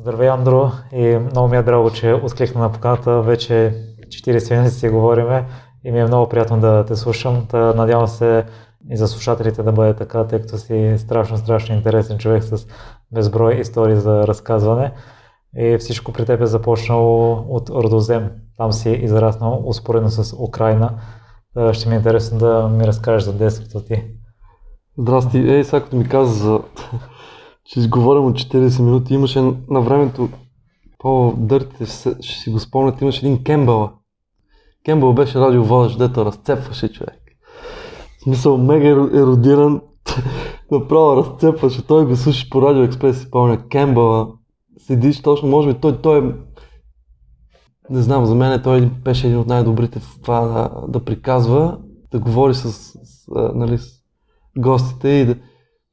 Здравей, Андро, и много ми е драго, че откликна на поканата. Вече 40 минути си говориме и ми е много приятно да те слушам. Та, надявам се и за слушателите да бъде така, тъй като си страшно, страшно интересен човек с безброй истории за разказване. И всичко при теб е започнало от Родозем. Там си израснал успоредно с Украина. Та, ще ми е интересно да ми разкажеш за детството ти. Здрасти. Ей, сега като ми каза за... че изговорим от 40 минути, имаше на времето по-дъртите, ще, ще си го спомнят, имаше един Кембъл. Кембъл беше радиоводещ, дето разцепваше човек. В смисъл, мега еродиран, направо разцепваше. Той го слушаш по Радио Експрес, си помня. Кембъл, седиш точно, може би той, той е не знам, за мен той беше един от най-добрите в това да, да приказва, да говори с, с, нали, с гостите и да,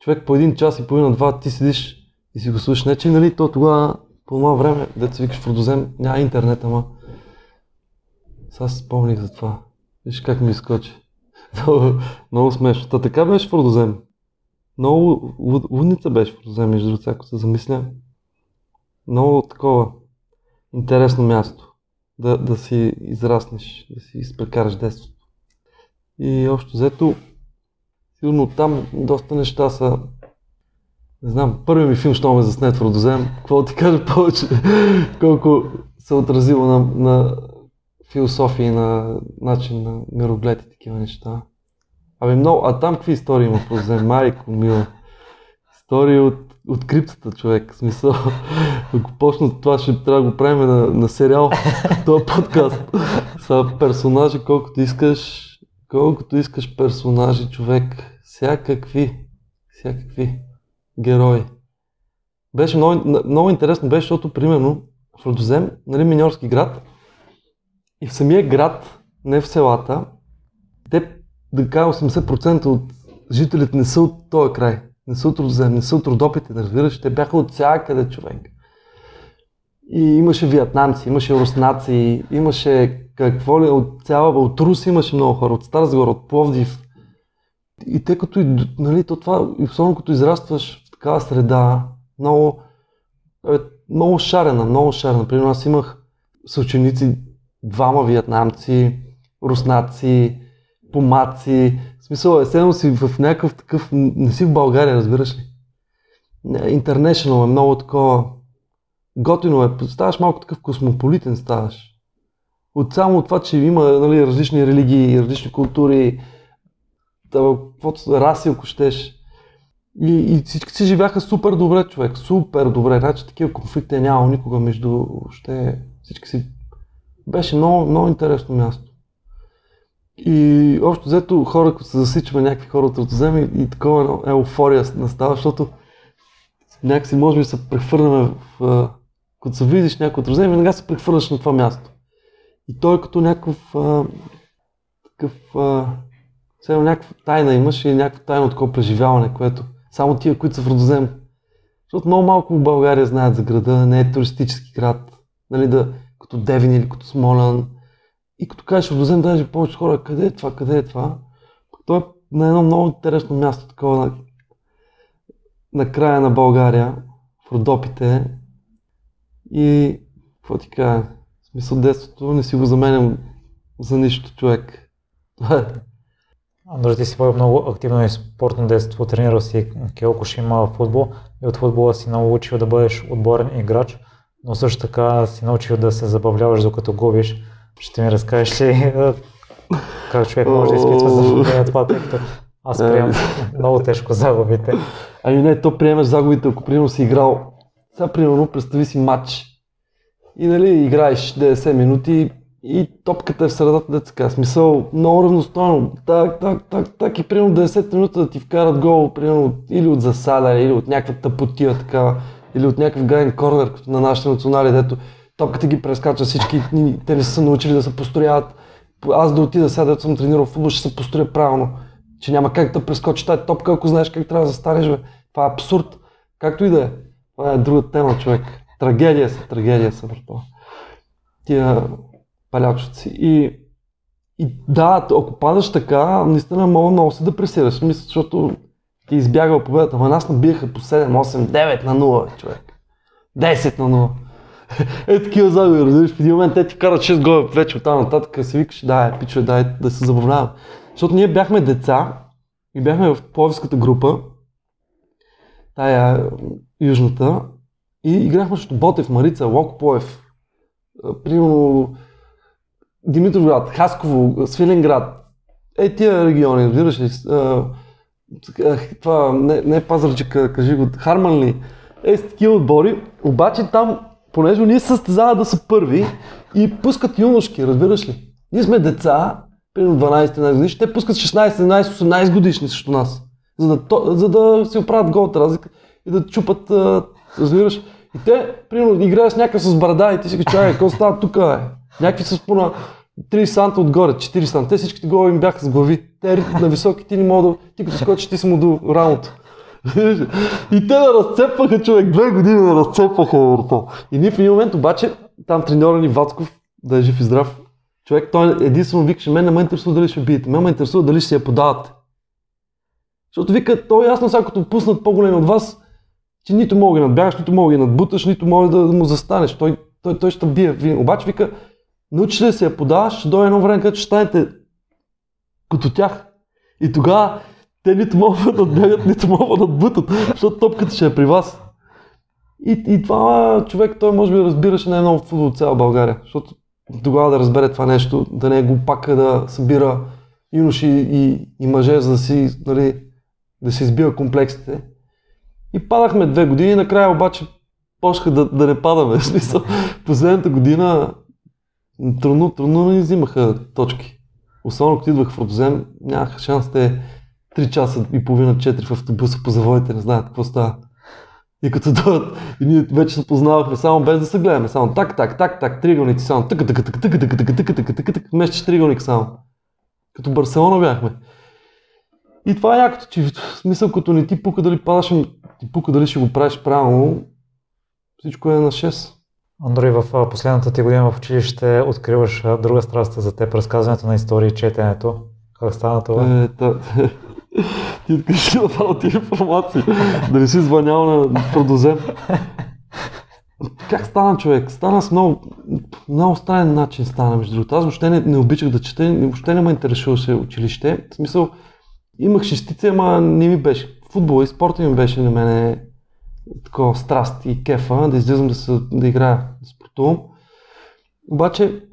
човек по един час и половина, два, ти седиш и си го слушаш. Не, че нали, то тогава по това време, се викаш в Родозем, няма интернет, ама сега си спомних за това. Виж как ми изкочи. много, много смешно. Та така беше в Родозем. Много лудница беше в Родозем, между другото, ако се замисля. Много такова интересно място да, да си израснеш, да си изпрекараш детството. И общо взето, сигурно там доста неща са не знам, първият ми филм, що ме заснет в Родозем, какво ти кажа повече, колко се отразило на, на философия на начин на мироглед и такива неща. Ами много, а там какви истории има в Родозем, майко мила. Истории от, от криптата, човек. В смисъл, ако почна това, ще трябва да го правим на, на сериал, този подкаст. Са персонажи, колкото искаш, колкото искаш персонажи, човек. Всякакви. Всякакви герои. Беше много, много интересно, беше, защото примерно в Родозем, нали, миньорски град, и в самия град, не в селата, те, да кажа, 80% от жителите не са от този край. Не са от Родозем, не са от Родопите, да разбираш. Те бяха от всякъде човек. И имаше виетнамци, имаше руснаци, имаше какво ли, от цяла, от Рус имаше много хора, от Стара от Пловдив. И те като, нали, то това, и особено като израстваш в такава среда, много, е, много шарена, много шарена. Примерно аз имах съученици, двама виетнамци, руснаци, помаци. В смисъл, естествено си в някакъв такъв, не си в България, разбираш ли? Интернешнъл е много такова, готино е, ставаш малко такъв космополитен ставаш. От само от това, че има нали, различни религии, различни култури, каквото раси, ако щеш. И, и всички си живяха супер добре, човек, супер добре. Значи такива конфликти няма никога между въобще всички си. Беше много, много интересно място. И общо взето хора, които се засичаме някакви хора от Ротозем и, такова еуфория настава, защото някакси може би се прехвърляме в... Като се видиш някой от Ротозем, веднага се прехвърляш на това място. И той е като някакъв а, такъв а, все някаква тайна имаш и някакво тайно такова преживяване, което само тия, които са в Родозем. Защото много малко в България знаят за града, не е туристически град, нали, да, като Девин или като Смолян. И като кажеш Родозем, даже повече хора, къде е това, къде е това? Той е на едно много интересно място, такова на, на края на България, в Родопите. И, какво ти кажа, смисъл детството не си го заменям за нищо човек. Това е Ти си водил много активно и спортно детство, тренирал си Киокушима в футбол и от футбола си научил да бъдеш отборен играч, но също така си научил да се забавляваш докато губиш. Ще ми разкажеш ли как човек може да изпитва за това, тъй като аз приемам много тежко загубите. Ами не, то приемаш загубите, ако примерно си играл. Сега примерно представи си матч. И нали играеш 90 минути, и топката е в средата, деца така. Смисъл, много равностойно. Так, так, так, так и примерно 10 минута да ти вкарат гол, примерно или от засада, или от някаква тъпотия така, или от някакъв грайн корнер, като на нашите национали, дето топката ги прескача всички, те не са научили да се построяват. Аз да отида сега, дето съм тренирал футбол, ще се построя правилно. Че няма как да прескочи тази топка, ако знаеш как трябва да застанеш, бе. Това е абсурд. Както и да е. Това е друга тема, човек. Трагедия са, трагедия са, брато. Тия палячици. И, и да, ако падаш така, наистина мога много се депресираш. Мисля, защото ти избягал победата. Ама нас набиеха по 7, 8, 9 на 0, човек. 10 на 0. Е, такива загуби, разбираш, в един момент те ти вкарат 6 гола вече от там нататък, си викаш, да, пичове, дай да се забавлявам. Защото ние бяхме деца и бяхме в Пловиската група, тая южната, и играхме срещу Ботев, Марица, Локо Поев, примерно Димитровград, Хасково, Свиленград, е тия региони, разбираш ли, това не, не Пазарчика, кажи го, Харман ли, е с такива отбори, обаче там, понеже ние състезават да са първи и пускат юношки, разбираш ли. Ние сме деца, примерно 12-13 годишни, те пускат 16, 17, 18 годишни срещу нас, за да, за да си оправят голата разлика и да чупат, разбираш. И те, примерно, играят с някакъв с брада и ти си го чакай, какво става тук, е? Някакви с пуна 30 санта отгоре, 4 санта. Те всичките голови им бяха с глави. Те на високи, ти не мога да... Ти като скочиш, ти си му до рамото. и те да разцепваха човек, две години да разцепваха върто. И ние в един момент обаче, там треньора ни Вацков, да е жив и здрав, човек, той единствено викаше, мен не ме интересува дали ще биете, мен ме интересува дали ще се я подавате. Защото вика, то е ясно сега като пуснат по-големи от вас, че нито мога да надбягаш, нито мога да надбуташ, нито мога да му застанеш. Той, той, той ще бие. Обаче вика, научиш ли да се я подаваш, ще дойде едно време, където ще станете като тях. И тогава те нито могат да бягат, нито могат да бутат, защото топката ще е при вас. И, и това човек, той може би разбираше най много футбол от цяла България, защото тогава да разбере това нещо, да не е глупака да събира юноши и, и мъже, за да си, нали, да си избива комплексите. И падахме две години, накрая обаче почнаха да, да не падаме. В смисъл, последната година трудно, трудно ни взимаха точки. Особено като идвах в Родозем, нямаха шанс те 3 часа и половина, 4 в автобуса по заводите, не знаят какво става. И като дойдат, и ние вече се познавахме само без да се гледаме, само так, так, так, так, триъгълници само, тъка, тъка, тъка, тъка, тъка, тъка, тъка, тъка, тъка, тъка, мещиш триъгълник само. Като Барселона бяхме. И това е якото, че в смисъл, като не ти пука дали падаш, ти пука дали ще го правиш правилно, всичко е на 6. Андрои, в последната ти година в училище откриваш друга страст за теб, разказването на истории и четенето. Как стана това? Е, та... ти откриш да дава ти информация. Дали си звънял на продозем. Как стана човек? Стана с много, много странен начин стана, между другото. Аз въобще не, не обичах да чета, въобще не ме интересуваше училище. В смисъл, имах шестица, ама не ми беше. Футбол и спорта ми беше на мене такова страст и кефа да излизам да, се, да играя, да спортувам. Обаче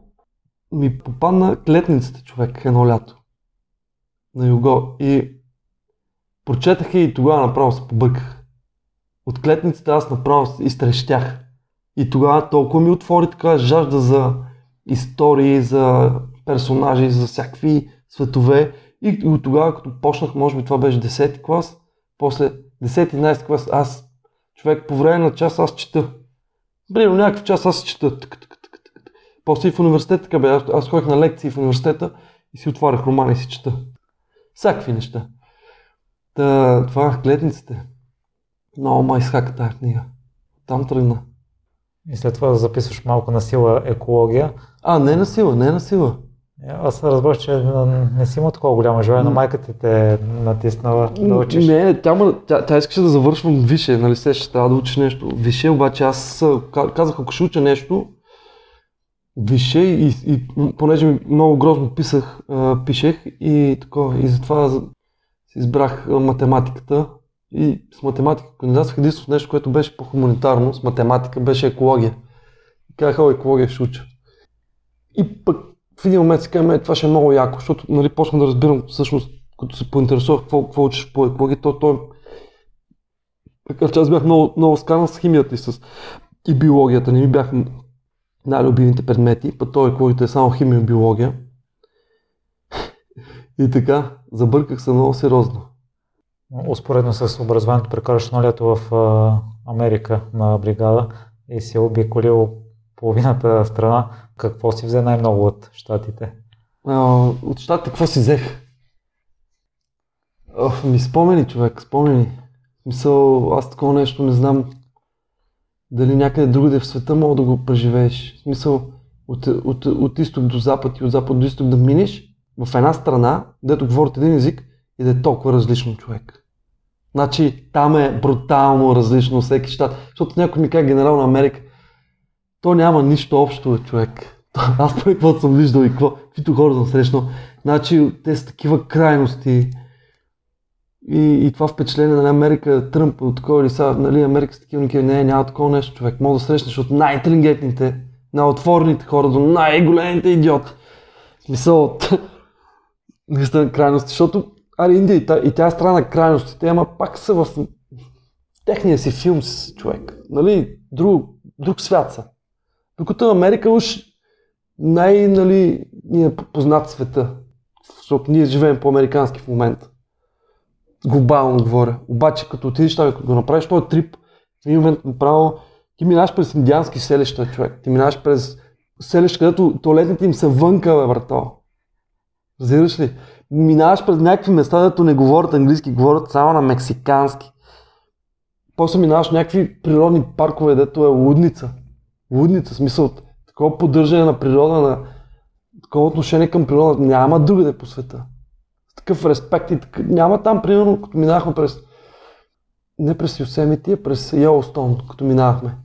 ми попадна клетницата човек едно лято на юго и прочетах и тогава направо се побърках. От клетницата аз направо изтрещях. И тогава толкова ми отвори така жажда за истории, за персонажи, за всякакви светове. И от тогава, като почнах, може би това беше 10 клас, после 10-11 клас, аз човек по време на час аз чета. Примерно някакъв час аз чета. Тък, тък, тък, тък. После и в университета така бе. Аз, аз ходих на лекции в университета и си отварях романи и си чета. Всякакви неща. Та, това гледниците. Много ма изхака тази книга. Там тръгна. И след това да записваш малко на сила екология. А, не на сила, не на сила. Е, аз разбрах, че не си има такова голямо желание, но майка ти те е натиснала да учиш. Не, тя, тя, тя искаше да завършвам више, нали се, ще трябва да учиш нещо. Више, обаче аз казах, ако ще уча нещо, више и, и понеже много грозно писах, пишех и такова, и затова си избрах математиката и с математика кандидатствах единствено нещо, което беше по-хуманитарно, с математика беше екология. И казах, екология ще уча. И пък в един момент си казвам, това ще е много яко, защото нали, почна да разбирам всъщност, като се поинтересувах какво, какво учиш по екология, то, то така че аз бях много, много сканал с химията и с и биологията. Не ми бяха най-любимите предмети, път той екологията е само химия и биология. и така, забърках се много сериозно. Успоредно с образованието прекараш едно лято в Америка на бригада и си обиколил половината страна. Какво си взе най-много от щатите? от щатите какво си взех? Ох, ми спомени, човек, спомени. Мисъл, аз такова нещо не знам дали някъде другаде в света мога да го преживееш. В смисъл, от, от, от изток до запад и от запад до изток да минеш в една страна, дето говорят един език и да е толкова различно човек. Значи там е брутално различно всеки щат. Защото някой ми каже генерал на Америка, то няма нищо общо, бе, човек. Аз поне каквото съм виждал и какво, каквито хора съм срещнал. Значи те са такива крайности. И, и това впечатление на нали, Америка, Тръмп, от такова или сега, нали, Америка с такива никакви, не, няма такова нещо, човек. Мога да срещнеш от най-интелигентните, най-отворените хора до най-големите идиоти. В смисъл от наистина крайности, защото Али Индия и, тя, е страна на крайностите, ама пак са в техния си филм с човек. Нали, друг, друг свят са. Докато Америка уж най, нали, ни е познат света. Защото ние живеем по-американски в момента. Глобално говоря. Обаче, като отидеш там, като го направиш този трип, в един момент направо ти минаваш през индиански селища, човек. Ти минаваш през селища, където туалетните им са вънка, бе, брато. Разбираш ли? Минаваш през някакви места, където не говорят английски, говорят само на мексикански. После минаваш някакви природни паркове, дето е лудница. Лудница, смисъл, такова поддържане на природа, на такова отношение към природа няма другаде по света. С такъв респект и такъв... няма там, примерно, като минахме през не през Йосемити, а през Йелостон, като минавахме.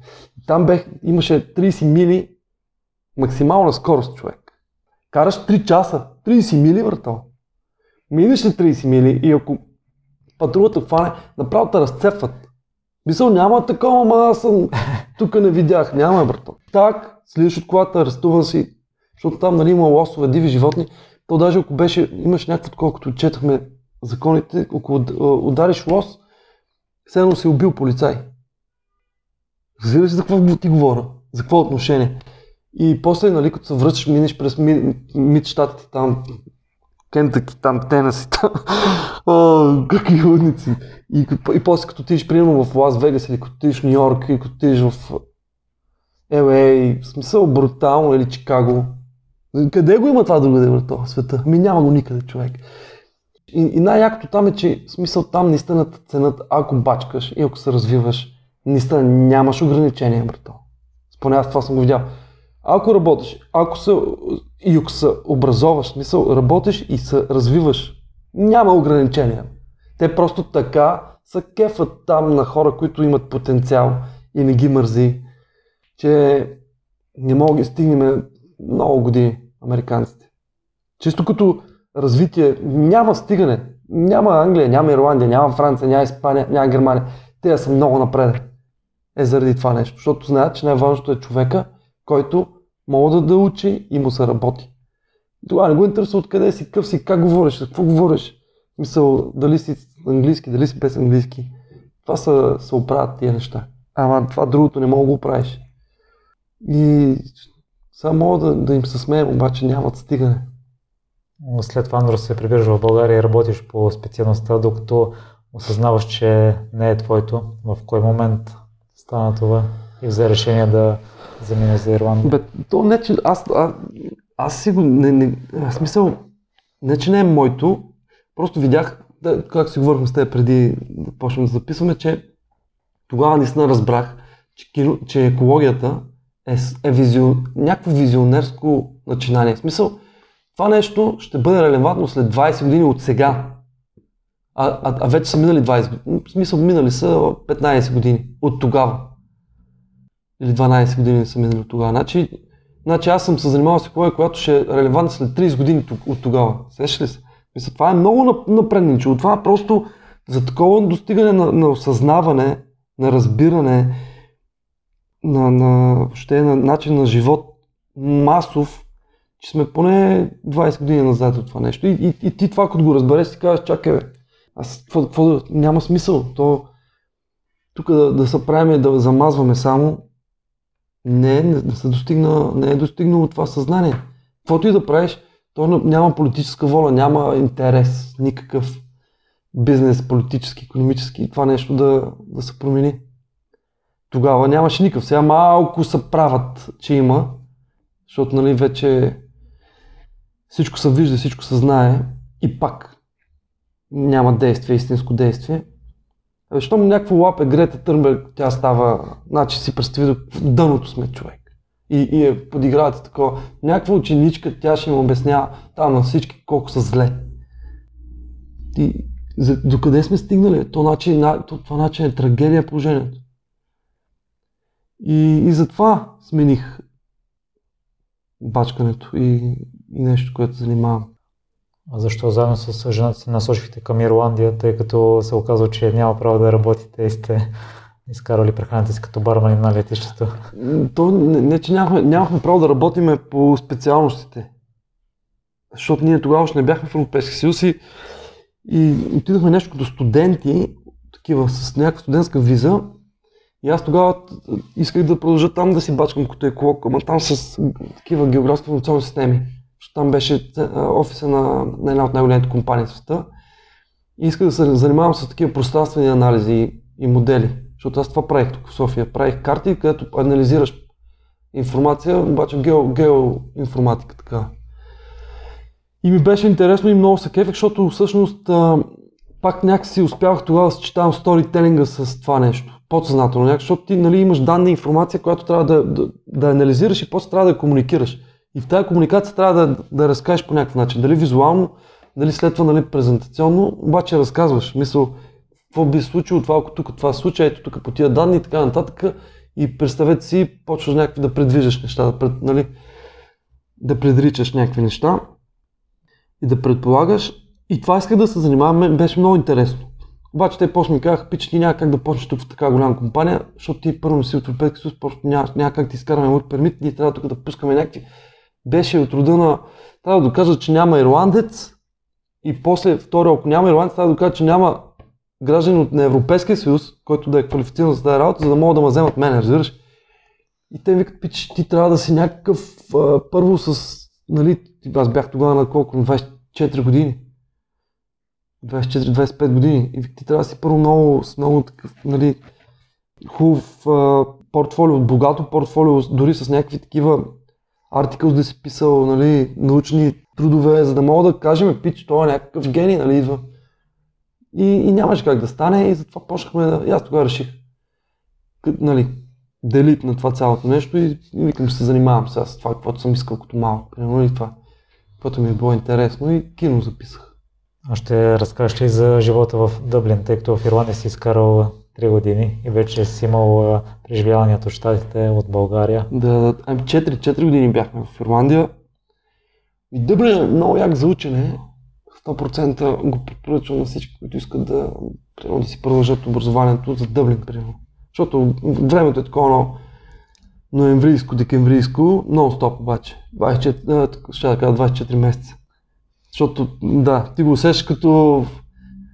Там бех, имаше 30 мили максимална скорост, човек. Караш 3 часа, 30 мили, въртал. Минеш ли 30 мили и ако патрулата фане, направо те разцепват. Мисъл, няма такова, ама аз съм тук не видях. Няма, брато. Так, слизаш от колата, арестуван си, защото там нали, има лосове, диви животни. То даже ако беше, имаш някакво такова, като четахме законите, ако удариш лос, все едно си убил полицай. Разбираш за какво ти говоря? За какво отношение? И после, нали, като се връщаш, минеш през мид щатите там, Кентъки, там, Тенеси, там. О, какви лудници. И, и после като отидеш, примерно в Лас Вегас или като отидеш в Нью Йорк или като отидеш в LA, в смисъл брутално или Чикаго. Къде го има това другаде в това света? Ми няма го никъде, човек. И, и най-якото там е, че смисъл там наистина ценят, ако бачкаш и ако се развиваш, наистина нямаш ограничения, брато. Споне аз това съм го видял. Ако работиш, ако се, и образоваш, смисъл, работиш и се развиваш, няма ограничения. Те просто така са кефът там на хора, които имат потенциал и не ги мързи, че не мога да стигнем много години, американците. Чисто като развитие няма стигане. Няма Англия, няма Ирландия, няма Франция, няма Испания, няма Германия. Те са много напред. Е заради това нещо. Защото знаят, че най-важното е човека, който мога да, да учи и му се работи. Тогава не го интересува откъде си, къв си, как говориш, какво говориш. Мисъл, дали си английски, дали си без английски. Това са, се оправят тия неща. Ама това другото не мога да го правиш. И само мога да, да им се смеем, обаче нямат стигане. След това, Андро, се прибираш в България и работиш по специалността, докато осъзнаваш, че не е твоето. В кой момент стана това и взе решение да замине за Ирландия? Бе, то не, че аз, а, аз си го, не, не, смисъл, не, че не е моето, просто видях, да, как си говорихме с теб преди да почнем да записваме, че тогава наистина разбрах, че, че екологията е, е визио, някакво визионерско начинание. В смисъл, това нещо ще бъде релевантно след 20 години от сега. А, а, а вече са минали 20 години. В смисъл, минали са 15 години от тогава. Или 12 години са минали от тогава. Значи, значи аз съм се занимавал с екология, която ще е релевантна след 30 години от тогава. Сещаш ли се? Мисля, това е много напредничево. Това е просто за такова достигане на, на осъзнаване, на разбиране, на, на, ще е на начин на живот масов, че сме поне 20 години назад от това нещо. И, и, и ти това, като го разбереш, си казваш, чакай, аз какво, какво, няма смисъл. То, тук да, да се правим да замазваме само, не, не, се достигна, не е достигнало това съзнание. Каквото и да правиш, то няма политическа воля, няма интерес, никакъв бизнес, политически, економически, това нещо да, да се промени. Тогава нямаше никакъв. Сега малко се правят, че има, защото нали, вече всичко се вижда, всичко се знае и пак няма действие, истинско действие. Щом някакво лапе Грета Търнберг, тя става, значи си представи в дъното сме човек. И, и е подигравате такова. Някаква ученичка, тя ще им обяснява там на всички колко са зле. И За, докъде сме стигнали? То начин, на, то, това начин е трагедия положението. И, и затова смених бачкането и, и нещо, което занимавам. Защо заедно с жената си насочихте към Ирландия, тъй като се оказва, че няма право да работите и сте изкарали прехраната си като бармани на летището? То не, не че нямахме, нямахме право да работиме по специалностите. Защото ние тогава още не бяхме в Европейския съюз и, и отидохме нещо като студенти, такива с някаква студентска виза. И аз тогава исках да продължа там да си бачкам като еколог, ама там с такива географски информационни системи. Защото там беше офиса на, на една от най-големите компании в света. И исках да се занимавам с такива пространствени анализи и модели. Защото аз това правих тук в София. Правих карти, където анализираш информация, обаче гео, геоинформатика така. И ми беше интересно и много се кефех, защото всъщност а, пак някакси успявах тогава да съчетавам сторителинга с това нещо. Подсъзнателно някак, защото ти нали, имаш данни информация, която трябва да, да, да анализираш и после трябва да комуникираш. И в тази комуникация трябва да, да разкажеш по някакъв начин. Дали визуално, дали след това нали, презентационно, обаче разказваш. Мисъл, какво би случило това, ако тук това случи, ето тук по тия данни и така нататък. И представете си, почваш някакви да предвиждаш неща, да, пред, нали, да предричаш някакви неща и да предполагаш. И това исках да се занимавам, беше много интересно. Обаче те после ми казаха, пич, ти няма как да почнеш тук в така голяма компания, защото ти първо не си от Европейския съюз, просто няма, няма как да изкараме мой пермит, ние трябва тук да пускаме някакви. Беше от рода на, трябва да докажа, че няма ирландец и после второ, ако няма ирландец, трябва да докажа, че няма гражданин от на Европейския съюз, който да е квалифициран за тази работа, за да могат да ме вземат мене, разбираш? И те викат, пич, ти трябва да си някакъв а, първо с, нали, аз бях тогава на колко, 24 години. 24-25 години. И ти трябва да си първо много, с много такъв, нали, хубав а, портфолио, богато портфолио, дори с някакви такива артикъл да си писал, нали, научни трудове, за да мога да кажем, пич, това е някакъв гений, нали, идва. И, и нямаше как да стане и затова почнахме да... И аз тогава реших, нали, делит на това цялото нещо и, и викам, ще се занимавам сега с това, каквото съм искал като малко. Примерно и това, което ми е било интересно и кино записах. А ще разкажеш ли за живота в Дъблин, тъй като в Ирландия си изкарал 3 години и вече си имал преживяванията от щатите, от България? Да, ами 4, 4 години бяхме в Ирландия. И Дъблин е много як за учене. 100% го препоръчвам на всички, които искат да, примерно, да си продължат образованието за Дъблин, примерно. Защото времето е такова ноемврийско, декемврийско, нон-стоп обаче. 24, ще да кажа 24 месеца. Защото, да, ти го усещаш като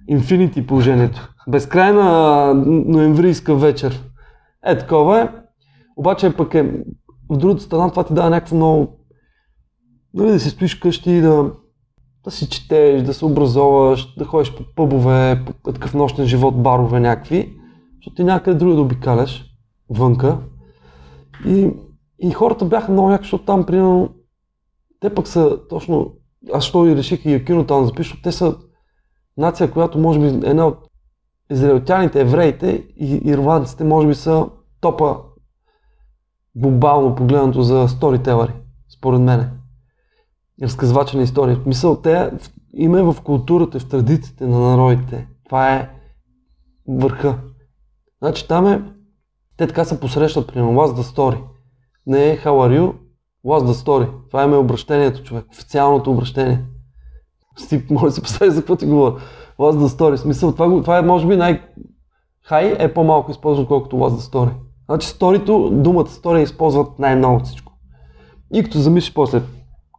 инфинити положението. Безкрайна ноемврийска вечер. Е, такова е. Обаче пък е, в другата страна това ти дава някакво много... Нали, да си стоиш вкъщи и да, да си четеш, да се образоваш, да ходиш по пъбове, по такъв нощен живот, барове някакви, защото ти някъде друго да обикаляш, вънка. И, и хората бяха много яки, защото там, примерно, те пък са точно аз що и реших и кино там запиша, те са нация, която може би е една от израелтяните, евреите и ирландците може би са топа глобално погледнато за сторителъри, според мене. Разказвача на история. Мисъл, те има е в културата, в традициите на народите. Това е върха. Значи там е, те така се посрещат при вас да стори. Не е how are you, What's the story? Това е обращението, човек. Официалното обращение. Ти може да си представи за какво ти говоря. What's the story? Смисъл, това, това е може би най... Хай е по-малко използвано, колкото What's the story. Значи сторито, думата story използват най-много всичко. И като замислиш после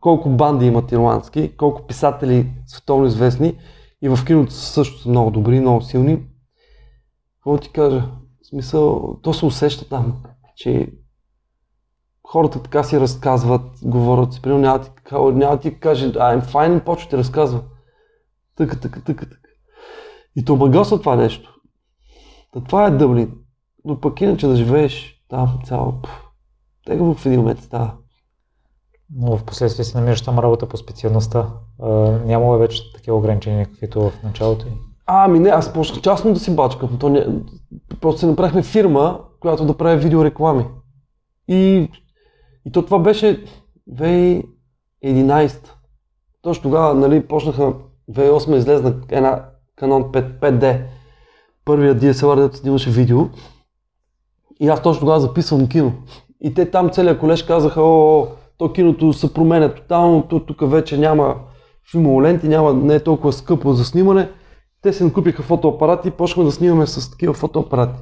колко банди имат ирландски, колко писатели световно известни и в киното също са много добри, много силни. Какво ти кажа? В смисъл, то се усеща там, че хората така си разказват, говорят си, примерно няма ти, няма ти каже, I'm fine, и почва ти разказва. Тъка, тъка, тъка, тъка. И то багосва това нещо. Та това е Дъблин. Но пък иначе да живееш там цяло, тегаво в един момент става. Но в последствие си намираш там работа по специалността. няма вече такива ограничения, каквито в началото? А, ами не, аз почнах частно да си бачкам. То не, просто си направихме фирма, която да прави видеореклами. И и то това беше 2011. Точно тогава нали, почнаха 2008 излезна една Canon 5, 5D. Първият DSLR, дето снимаше видео. И аз точно тогава записвам кино. И те там целият колеж казаха, о, то киното се променя тотално, тук вече няма филмоленти, няма, не е толкова скъпо за снимане. Те се накупиха фотоапарати и почнаха да снимаме с такива фотоапарати.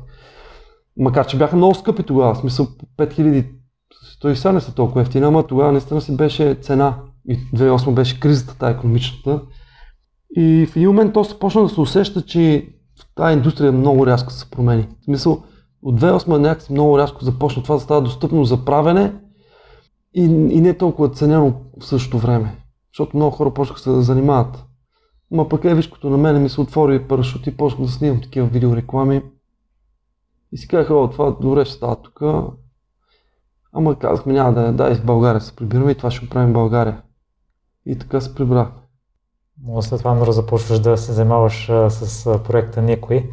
Макар, че бяха много скъпи тогава, в смисъл 5000, той сега не са толкова ефтина, ама тогава наистина си беше цена. И 2008 беше кризата, тая економичната. И в един момент то се почна да се усеща, че тази индустрия много рязко се промени. В смисъл, от 2008 някакси много рязко започна това да става достъпно за правене и, и не толкова ценено в същото време. Защото много хора почнаха се да занимават. Ма пък е, виж, като на мене ми се отвори парашут и почнах да снимам такива видеореклами. И си казах, о, това добре ще става тук. Ама казахме, няма да е, дай в България се прибираме и това ще го правим в България. И така се прибрах. Но след това, Миро, започваш да се занимаваш а, с проекта Никой.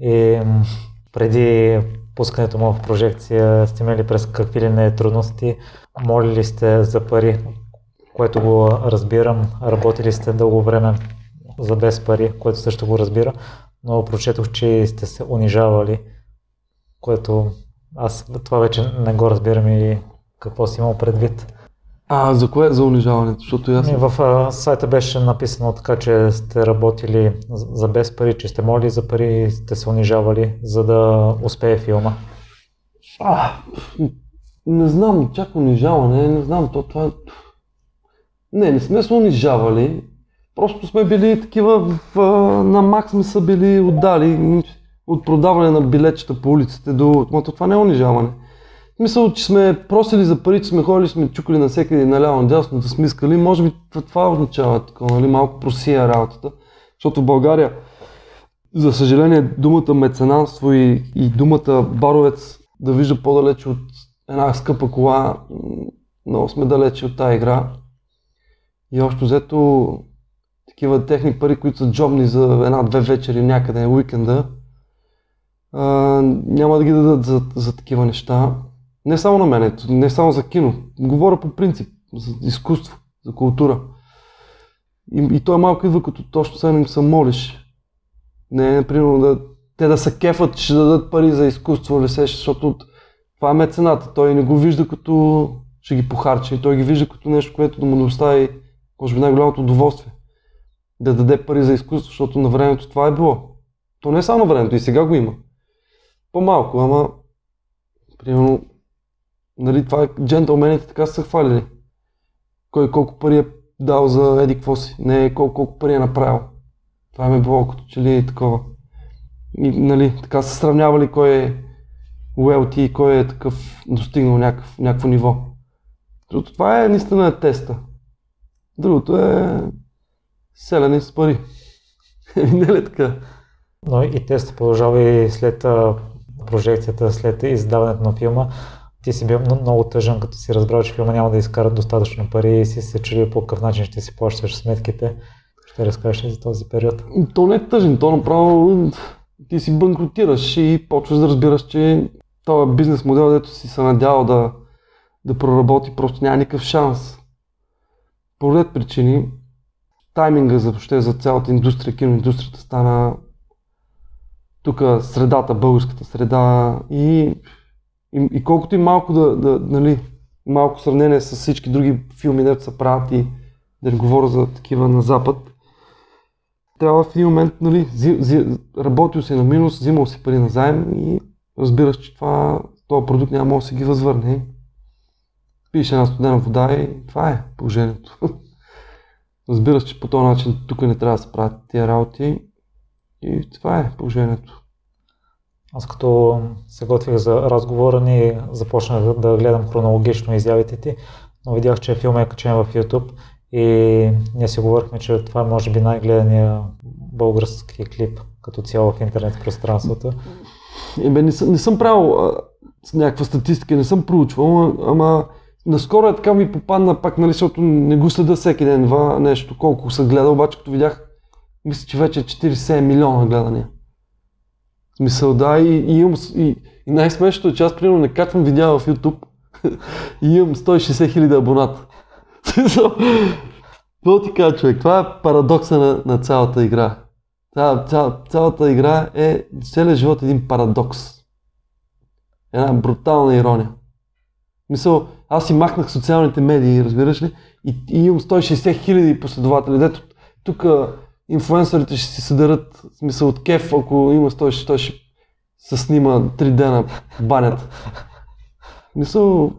И м- преди пускането му в прожекция сте имали през какви ли не трудности? Молили сте за пари, което го разбирам. Работили сте дълго време за без пари, което също го разбира. Но прочетох, че сте се унижавали, което аз това вече не го разбирам и какво си имал предвид. А, за кое? За унижаването? Защото аз... Ами, в а, сайта беше написано така, че сте работили за без пари, че сте молили за пари сте се унижавали, за да успее филма. А, не знам, чак унижаване, не знам, то това... Не, не сме се унижавали. Просто сме били такива, в, на Макс сме са били отдали от продаване на билетчета по улиците до... То това не е унижаване. Смисъл, че сме просили за пари, че сме ходили, сме чукали на всеки наляво надясно да сме искали. Може би това, означава такова, нали, малко просия работата. Защото в България, за съжаление, думата меценанство и, и думата баровец да вижда по-далече от една скъпа кола, много сме далече от тази игра. И общо взето, такива техни пари, които са джобни за една-две вечери някъде уикенда, а, няма да ги дадат за, за такива неща. Не само на мене, не само за кино. Говоря по принцип, за изкуство, за култура. И, и той малко идва като точно сега им се молиш. Не, например, да, те да се кефат, ще дадат пари за изкуство, или се, защото това е мецената. Той не го вижда като ще ги похарчи, той ги вижда като нещо, което да му достави, може би най-голямото удоволствие. Да даде пари за изкуство, защото на времето това е било. То не е само на времето, и сега го има. По-малко, ама примерно нали, това е, джентълмените така са хвалили. Кой колко пари е дал за еди какво си, не колко, колко пари е направил. Това ми е било като че ли е такова. И, нали, така са сравнявали кой е уелти и кой е такъв достигнал някакъв, някакво ниво. Другото, това е наистина е теста. Другото е селяне с пари. не ли така? Но и тест продължава и след а, прожекцията, след издаването на филма. Ти си бил мно- много тъжен, като си разбрал, че филма няма да изкарат достатъчно пари и си се чудил по какъв начин ще си плащаш сметките. Ще разкажеш ли за този период? То не е тъжен, то направо ти си банкротираш и почваш да разбираш, че този бизнес модел, дето си се надявал да, да проработи, просто няма никакъв шанс. По ред причини, тайминга за, въобще за цялата индустрия, киноиндустрията стана тук средата, българската среда и, и, и колкото и малко да, да, нали, малко сравнение с всички други филми, дето се правят и да не говоря за такива на запад, трябва в един момент, нали, зи, зи, работил си на минус, взимал си пари на заем и разбираш, че това, този продукт няма да се ги възвърне. Пише една студена вода и това е положението. разбираш, че по този начин тук не трябва да се правят тия работи и това е положението. Аз като се готвих за разговора ни, започнах да гледам хронологично изявите ти, но видях, че филмът е качен в YouTube и ние си говорихме, че това е може би най-гледания български клип като цяло в интернет пространството. Ебе, не, съм, не съм правил а, някаква статистика, не съм проучвал, ама, наскоро е така ми попадна пак, нали, защото не го следа всеки ден това нещо, колко се гледа, обаче като видях, мисля, че вече е 47 милиона гледания. В смисъл, да, и, и имам, и, и най-смешното е, че аз примерно не качвам видеа в YouTube и имам 160 хиляди абоната. Какво ти кажа, човек? Това е парадокса на, на цялата игра. Цял, цял, цялата игра е целият живот е един парадокс. Една брутална ирония. Мисъл, аз си махнах социалните медии, разбираш ли? И, и имам 160 хиляди последователи. Дето тук инфлуенсърите ще си съдерат смисъл от кеф, ако има 160, той ще се снима 3 дена в банята. Мисъл,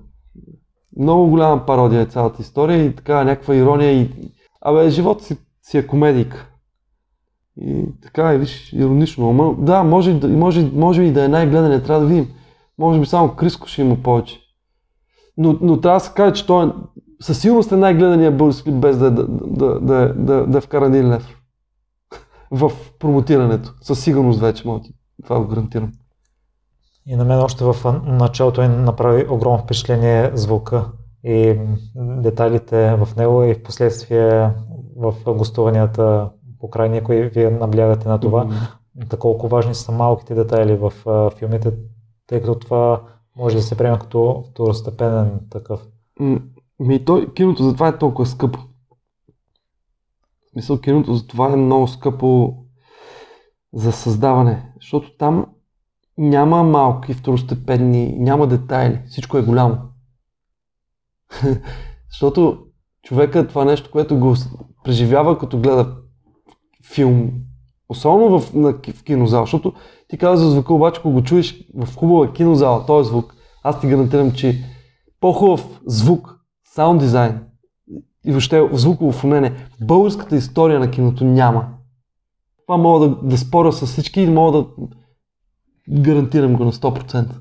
много голяма пародия е цялата история и така някаква ирония и... Абе, живота си, си е комедийка. И така е, виж, иронично. Ама, да, може, може, може и да е най-гледане, трябва да видим. Може би само Криско ще има повече. Но, но трябва да се каже, че той е, със сигурност е най-гледания български без да, да, да, да, да, да е един лев в промотирането. Със сигурност вече мога това го гарантирам. И на мен още в началото ми направи огромно впечатление звука и детайлите в него и в последствие в гостуванията по край някои вие наблягате на това. Mm-hmm. колко важни са малките детайли в филмите, тъй като това може да се приема като второстепенен такъв. Ми, той, киното затова е толкова скъпо. В смисъл, киното затова е много скъпо за създаване, защото там няма малки второстепенни, няма детайли, всичко е голямо. защото човека това нещо, което го преживява, като гледа филм, особено в, на, в кинозал, защото ти казваш за звука, обаче ако го чуеш в хубава кинозала, този звук, аз ти гарантирам, че по-хубав звук, саунд дизайн и въобще звуково фонене българската история на киното няма. Това мога да, да споря с всички и мога да гарантирам го на 100%.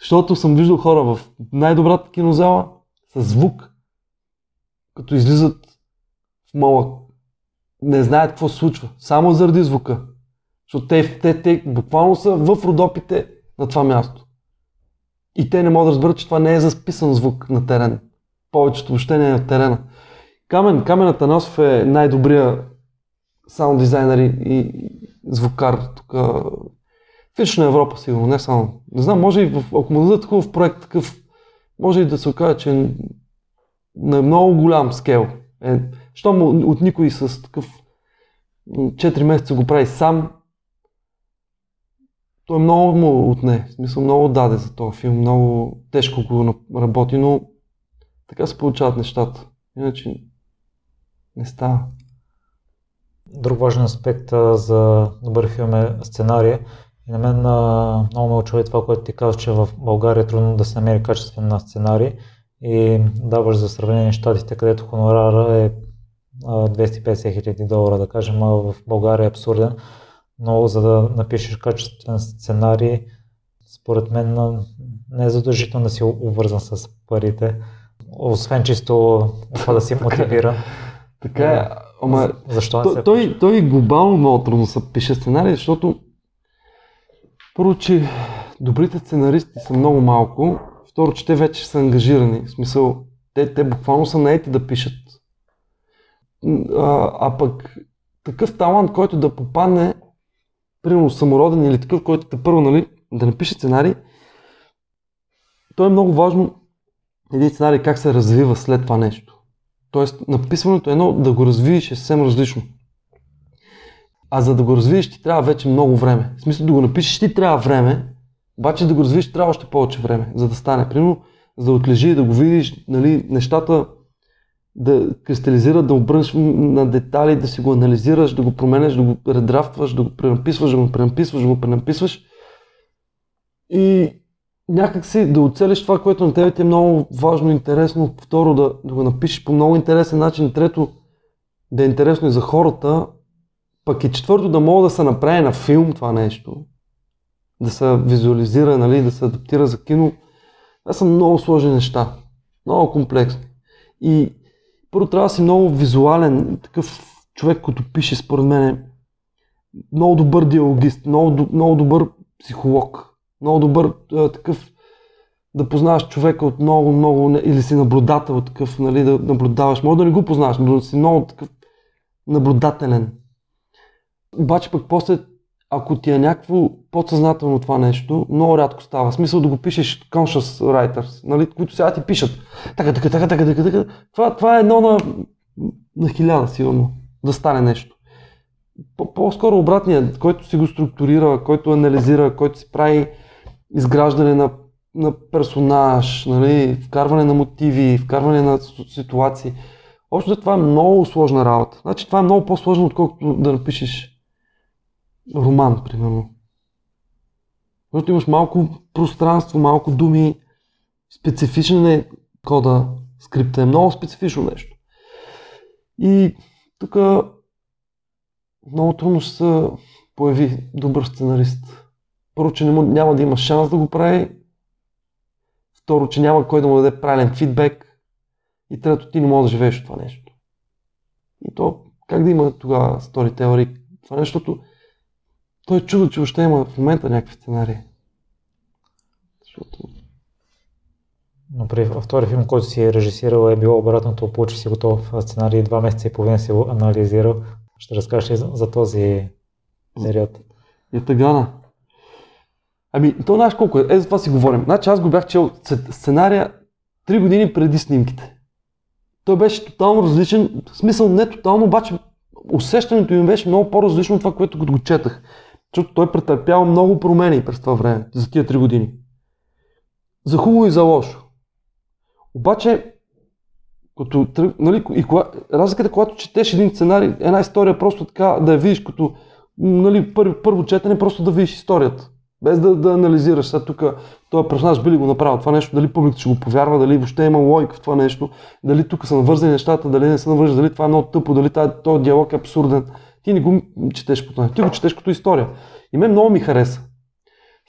Защото съм виждал хора в най-добрата кинозала с звук, като излизат в мола, не знаят какво случва, само заради звука. Защото те, те, те буквално са в родопите на това място. И те не могат да разберат, че това не е записан звук на терен. Повечето въобще не е на терена. Камен, Камен Атанасов е най-добрия саунд дизайнер и, и звукар тук в на Европа, сигурно, не само. Не знам, може и в, ако му дадат хубав проект такъв, може и да се окаже, че е на много голям скел. Е, що му от никой с такъв 4 месеца го прави сам, той много му отне, в смисъл много даде за този филм, много тежко го работи, но така се получават нещата. Иначе не става. Друг важен аспект за добър филм е сценария. И на мен много ме очува това, което ти казваш, че в България е трудно да се намери качествен на сценарий и даваш за сравнение щатите, където хонорара е 250 хиляди долара, да кажем, а в България е абсурден но за да напишеш качествен сценарий, според мен не е задължително да си обвързан с парите, освен чисто това да си мотивира. така е, ама защо то, той, той глобално много трудно се пише сценарий, защото първо, че добрите сценаристи са много малко, второ, че те вече са ангажирани, в смисъл, те, те буквално са наети да пишат. А, а пък такъв талант, който да попадне примерно самороден или такъв, който те първо нали, да напише сценарий, то е много важно един сценарий как се развива след това нещо. Тоест, написването е едно, да го развиеш е съвсем различно. А за да го развиеш ти трябва вече много време. В смисъл да го напишеш ти трябва време, обаче да го развиеш трябва още повече време, за да стане. Примерно, за да отлежи, да го видиш, нали, нещата да кристализира, да обрънеш на детали, да си го анализираш, да го променяш, да го редрафтваш, да го пренаписваш, да го пренаписваш, да го пренаписваш. И някак си да оцелиш това, което на тебе ти е много важно, интересно. Второ, да, да го напишеш по много интересен начин. Трето, да е интересно и за хората. Пък и четвърто, да мога да се направи на филм това нещо. Да се визуализира, нали, да се адаптира за кино. Това са много сложни неща. Много комплексни. И първо трябва да си много визуален, такъв човек, който пише, според мен, много добър диалогист, много, много добър психолог, много добър а, такъв да познаваш човека от много, много, или си наблюдател такъв, нали, да наблюдаваш. Може да не го познаваш, но си много такъв наблюдателен. Обаче пък после, ако ти е някакво подсъзнателно това нещо, много рядко става. Смисъл да го пишеш conscious writers, нали, които сега ти пишат. Така, така, така, така, така, така. Това, това е едно на, на хиляда, сигурно, да стане нещо. По-скоро обратния, който си го структурира, който анализира, който си прави изграждане на, на персонаж, нали, вкарване на мотиви, вкарване на ситуации. Общо това е много сложна работа. Значи това е много по-сложно, отколкото да напишеш роман, примерно. Защото имаш малко пространство, малко думи, специфичен е кода, скрипта е много специфично нещо. И тук много трудно ще се появи добър сценарист. Първо, че няма да има шанс да го прави. Второ, че няма кой да му даде правилен фидбек. И трето, ти не можеш да живееш това нещо. И то, как да има тогава сторителъри? Това нещото, той е чудо, че още има в момента някакви сценарии. Защото... Но при втори филм, който си е режисирал, е било обратното, получи си готов сценарий, два месеца и половина си го анализирал. Ще разкажеш ли за, за този период? И тъгана. Ами, то знаеш колко е. Е, за това си говорим. Значи аз го бях чел сценария 3 години преди снимките. Той беше тотално различен, в смисъл не тотално, обаче усещането им беше много по-различно от това, което го четах. Защото той претърпява много промени през това време, за тия 3 години. За хубаво и за лошо. Обаче, като, нали, и кога, разликата, когато четеш един сценарий, една история, просто така да я видиш като нали, първо, първо четене, просто да видиш историята. Без да, да анализираш сега тук този персонаж би ли го направил това нещо, дали публиката ще го повярва, дали въобще има логика в това нещо, дали тук са навързани нещата, дали не са навързани, дали това е много тъпо, дали този диалог е абсурден. Ти не го четеш по това, ти го четеш като история. И мен много ми хареса.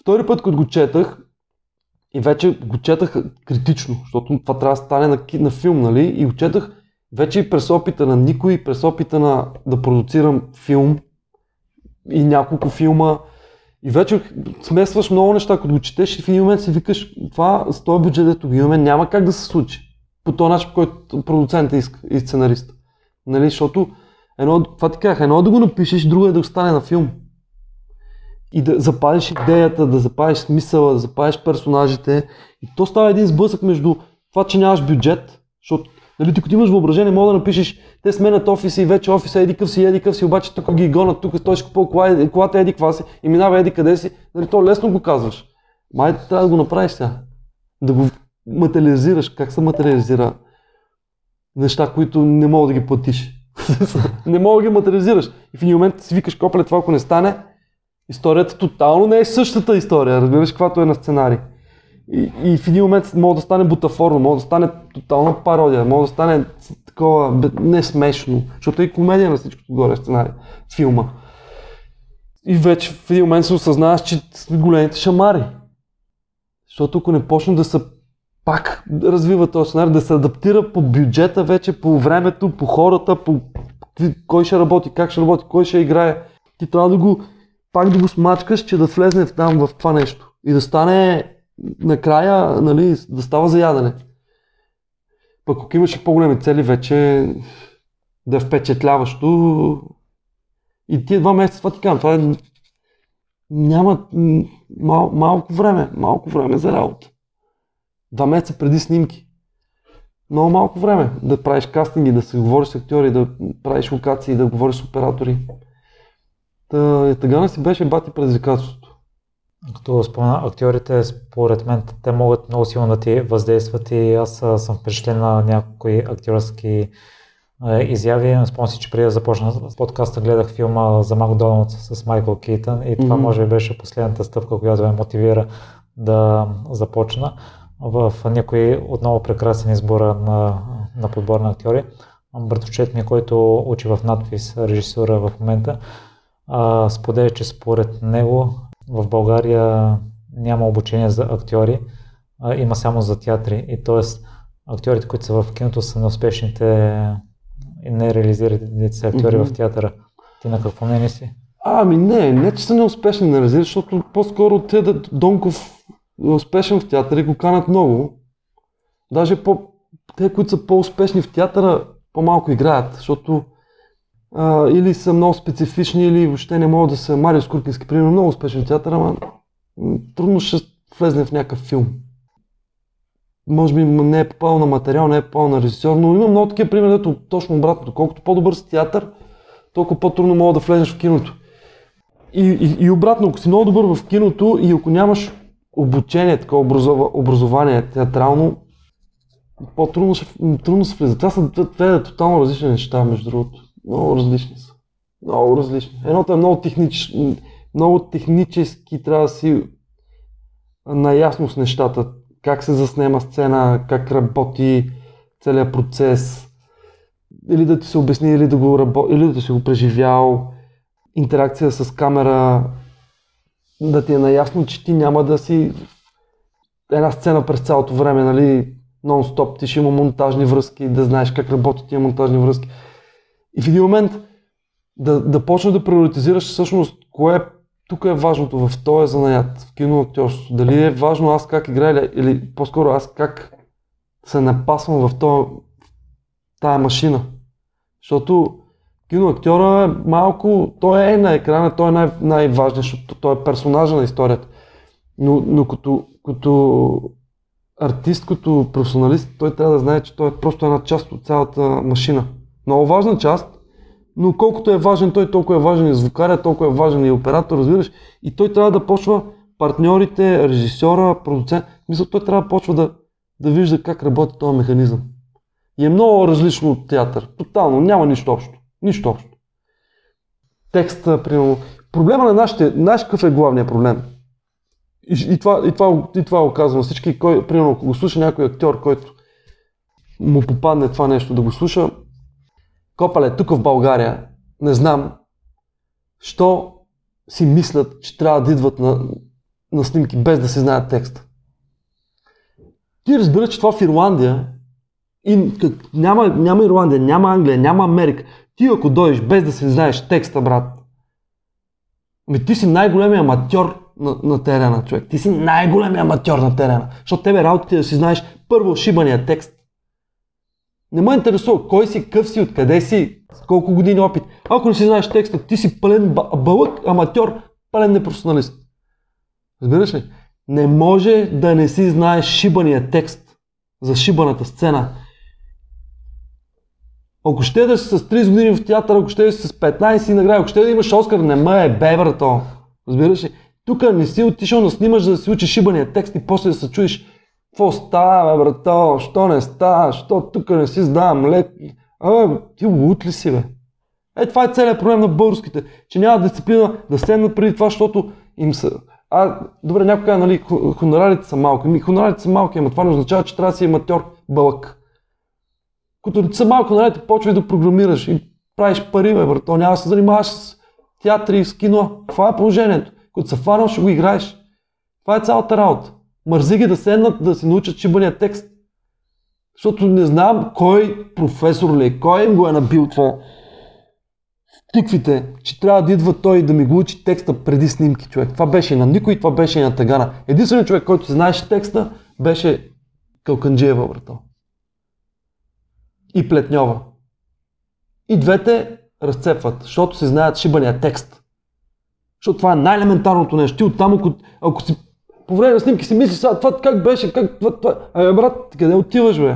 Втори път, като го четах, и вече го четах критично, защото това трябва да стане на, на филм, нали? И го четах вече и през опита на никой, през опита на да продуцирам филм и няколко филма, и вече смесваш много неща, като го четеш и в един момент си викаш, това с този бюджет, ето го имаме, няма как да се случи. По този начин, по който продуцентът иска и сценарист. Нали, защото едно, това ти казах, едно е да го напишеш, друго е да го стане на филм. И да запалиш идеята, да запалиш смисъла, да запалиш персонажите. И то става един сблъсък между това, че нямаш бюджет, защото Нали, ти като имаш въображение, мога да напишеш, те сменят офиса и вече офиса еди къв си, еди къв си, обаче тук ги гонат, тук той ще купува кола, колата еди каква си и минава еди къде си. Нали, то лесно го казваш. Май трябва да го направиш сега. Да го материализираш. Как се материализира неща, които не мога да ги платиш? не мога да ги материализираш. И в един момент си викаш, копле, това ако не стане, историята тотално не е същата история. Разбираш каквато е на сценарий. И, и в един момент може да стане бутафорно, може да стане тотална пародия, може да стане такова не смешно, защото е и комедия на всичкото горе сценарий, филма. И вече в един момент се осъзнаваш, че големите шамари. Защото ако не почне да се пак развива този сценарий, да се адаптира по бюджета вече, по времето, по хората, по кой ще работи, как ще работи, кой ще играе. Ти трябва да го, пак да го смачкаш, че да влезне там в това нещо. И да стане накрая нали, да става за ядене. Пък ако имаш по-големи цели, вече да е впечатляващо. И тия два месеца, това ти казвам, това е... Няма мал, малко време, малко време за работа. Два месеца преди снимки. Много малко време да правиш кастинги, да се говориш с актьори, да правиш локации, да говориш с оператори. Та, тъгана си беше бати предизвикателството. Като спомена актьорите, според мен те могат много силно да ти въздействат и аз съм впечатлен на някои актьорски изяви. Спомням си, че преди да започна с подкаста гледах филма за Макдоналдс с Майкъл Кейтън и това mm-hmm. може би беше последната стъпка, която ме мотивира да започна. В някои отново прекрасен избора на, на подбор на актьори. Братовчет ми, който учи в надпис режисура в момента, споделя, че според него в България няма обучение за актьори, а има само за театри. И т.е. актьорите, които са в киното, са неуспешните и не реализираните са актьори mm-hmm. в театъра. Ти на какво мнение си? Ами не, не че са неуспешни, не разбира, защото по-скоро те Донков е успешен в театъра и го канат много. Даже по, те, които са по-успешни в театъра, по-малко играят, защото а, или са много специфични, или въобще не могат да са Марио Скуркински, примерно, много успешен театър, ама трудно ще влезне в някакъв филм. Може би не е попал на материал, не е попал на режисьор, но има много такива примери, ето точно обратното. Колкото по-добър си театър, толкова по-трудно мога да влезеш в киното. И, и, и обратно, ако си много добър в киното и ако нямаш обучение, такова образова, образование театрално, по-трудно ще, трудно се влиза. Това са две тотално различни неща, между другото. Много различни са. Много различни. Едното е много, технич, много технически, трябва да си наясно с нещата. Как се заснема сцена, как работи целият процес. Или да ти се обясни, или да, го рабо... или да си го преживял. Интеракция с камера. Да ти е наясно, че ти няма да си една сцена през цялото време, нали, нон-стоп, ти ще има монтажни връзки, да знаеш как работят тия монтажни връзки. И в един момент да, да почнеш да приоритизираш всъщност кое тук е важното в този занаят, в киноактьорството. Дали е важно аз как играя или по-скоро аз как се напасвам в този, тая машина. Защото киноактьора е малко, той е на екрана, той е най- най-важният, защото той е персонажа на историята. Но, но като, като артист, като професионалист, той трябва да знае, че той е просто една част от цялата машина. Много важна част, но колкото е важен той, толкова е важен и звукаря, толкова е важен и оператор, разбираш. И той трябва да почва партньорите, режисьора, продуцент, мисля, той трябва да почва да, да вижда как работи този механизъм. И е много различно от театър. Тотално, няма нищо общо. Нищо общо. Текста, примерно. Проблема на нашите, наш какъв е главният проблем? И, и, това, и, това, и това го казвам всички, кой, примерно, ако го слуша някой актьор, който му попадне това нещо да го слуша, Копале, тук в България, не знам, що си мислят, че трябва да идват на, на снимки без да се знаят текста. Ти разбираш, че това в Ирландия, и, как, няма, няма Ирландия, няма Англия, няма Америка. Ти ако дойдеш без да се знаеш текста, брат, ми ти си най-големия аматьор на, на терена, човек. Ти си най-големия аматьор на терена. Защото тебе работите да си знаеш първо шибания текст. Не ме интересува кой си, къв си, откъде си, колко години опит. Ако не си знаеш текста, ти си пълен бълък, аматьор, пълен непрофесионалист. Разбираш ли? Не може да не си знаеш шибания текст за шибаната сцена. Ако ще да си с 30 години в театър, ако ще да си с 15 награди, ако ще да имаш Оскар, не ме е бебра то. Разбираш ли? Тук не си отишъл да снимаш, за да си учиш шибания текст и после да се чуеш какво става, бе? Що не става? Що тук не си сдавам лек? Абе, ти лут ли си, бе? Е, това е целият проблем на българските, че няма дисциплина да седнат преди това, защото им са... А, добре, някой казва, нали, хонорарите са малки. Ми, хонорарите са малки, ама това не означава, че трябва да си аматьор бълък. Като са малко, нали, почвай да програмираш и правиш пари, бе, брато. Няма да се занимаваш с театри, с кино. Това е положението. Като се фанал, ще го играеш. Това е цялата работа. Мързи ги да седнат да си научат чибания текст. Защото не знам кой професор ли, е, кой им го е набил това тиквите, че трябва да идва той да ми го учи текста преди снимки, човек. Това беше и на никой, това беше и на Тагана. Единственият човек, който знаеше текста, беше Калканджиева, брато. И Плетньова. И двете разцепват, защото си знаят шибания текст. Защото това е най-елементарното нещо. Ти оттам, ако, ако си по време на снимки си мислиш, сега това как беше, как това, това. Абе, брат, къде отиваш, бе?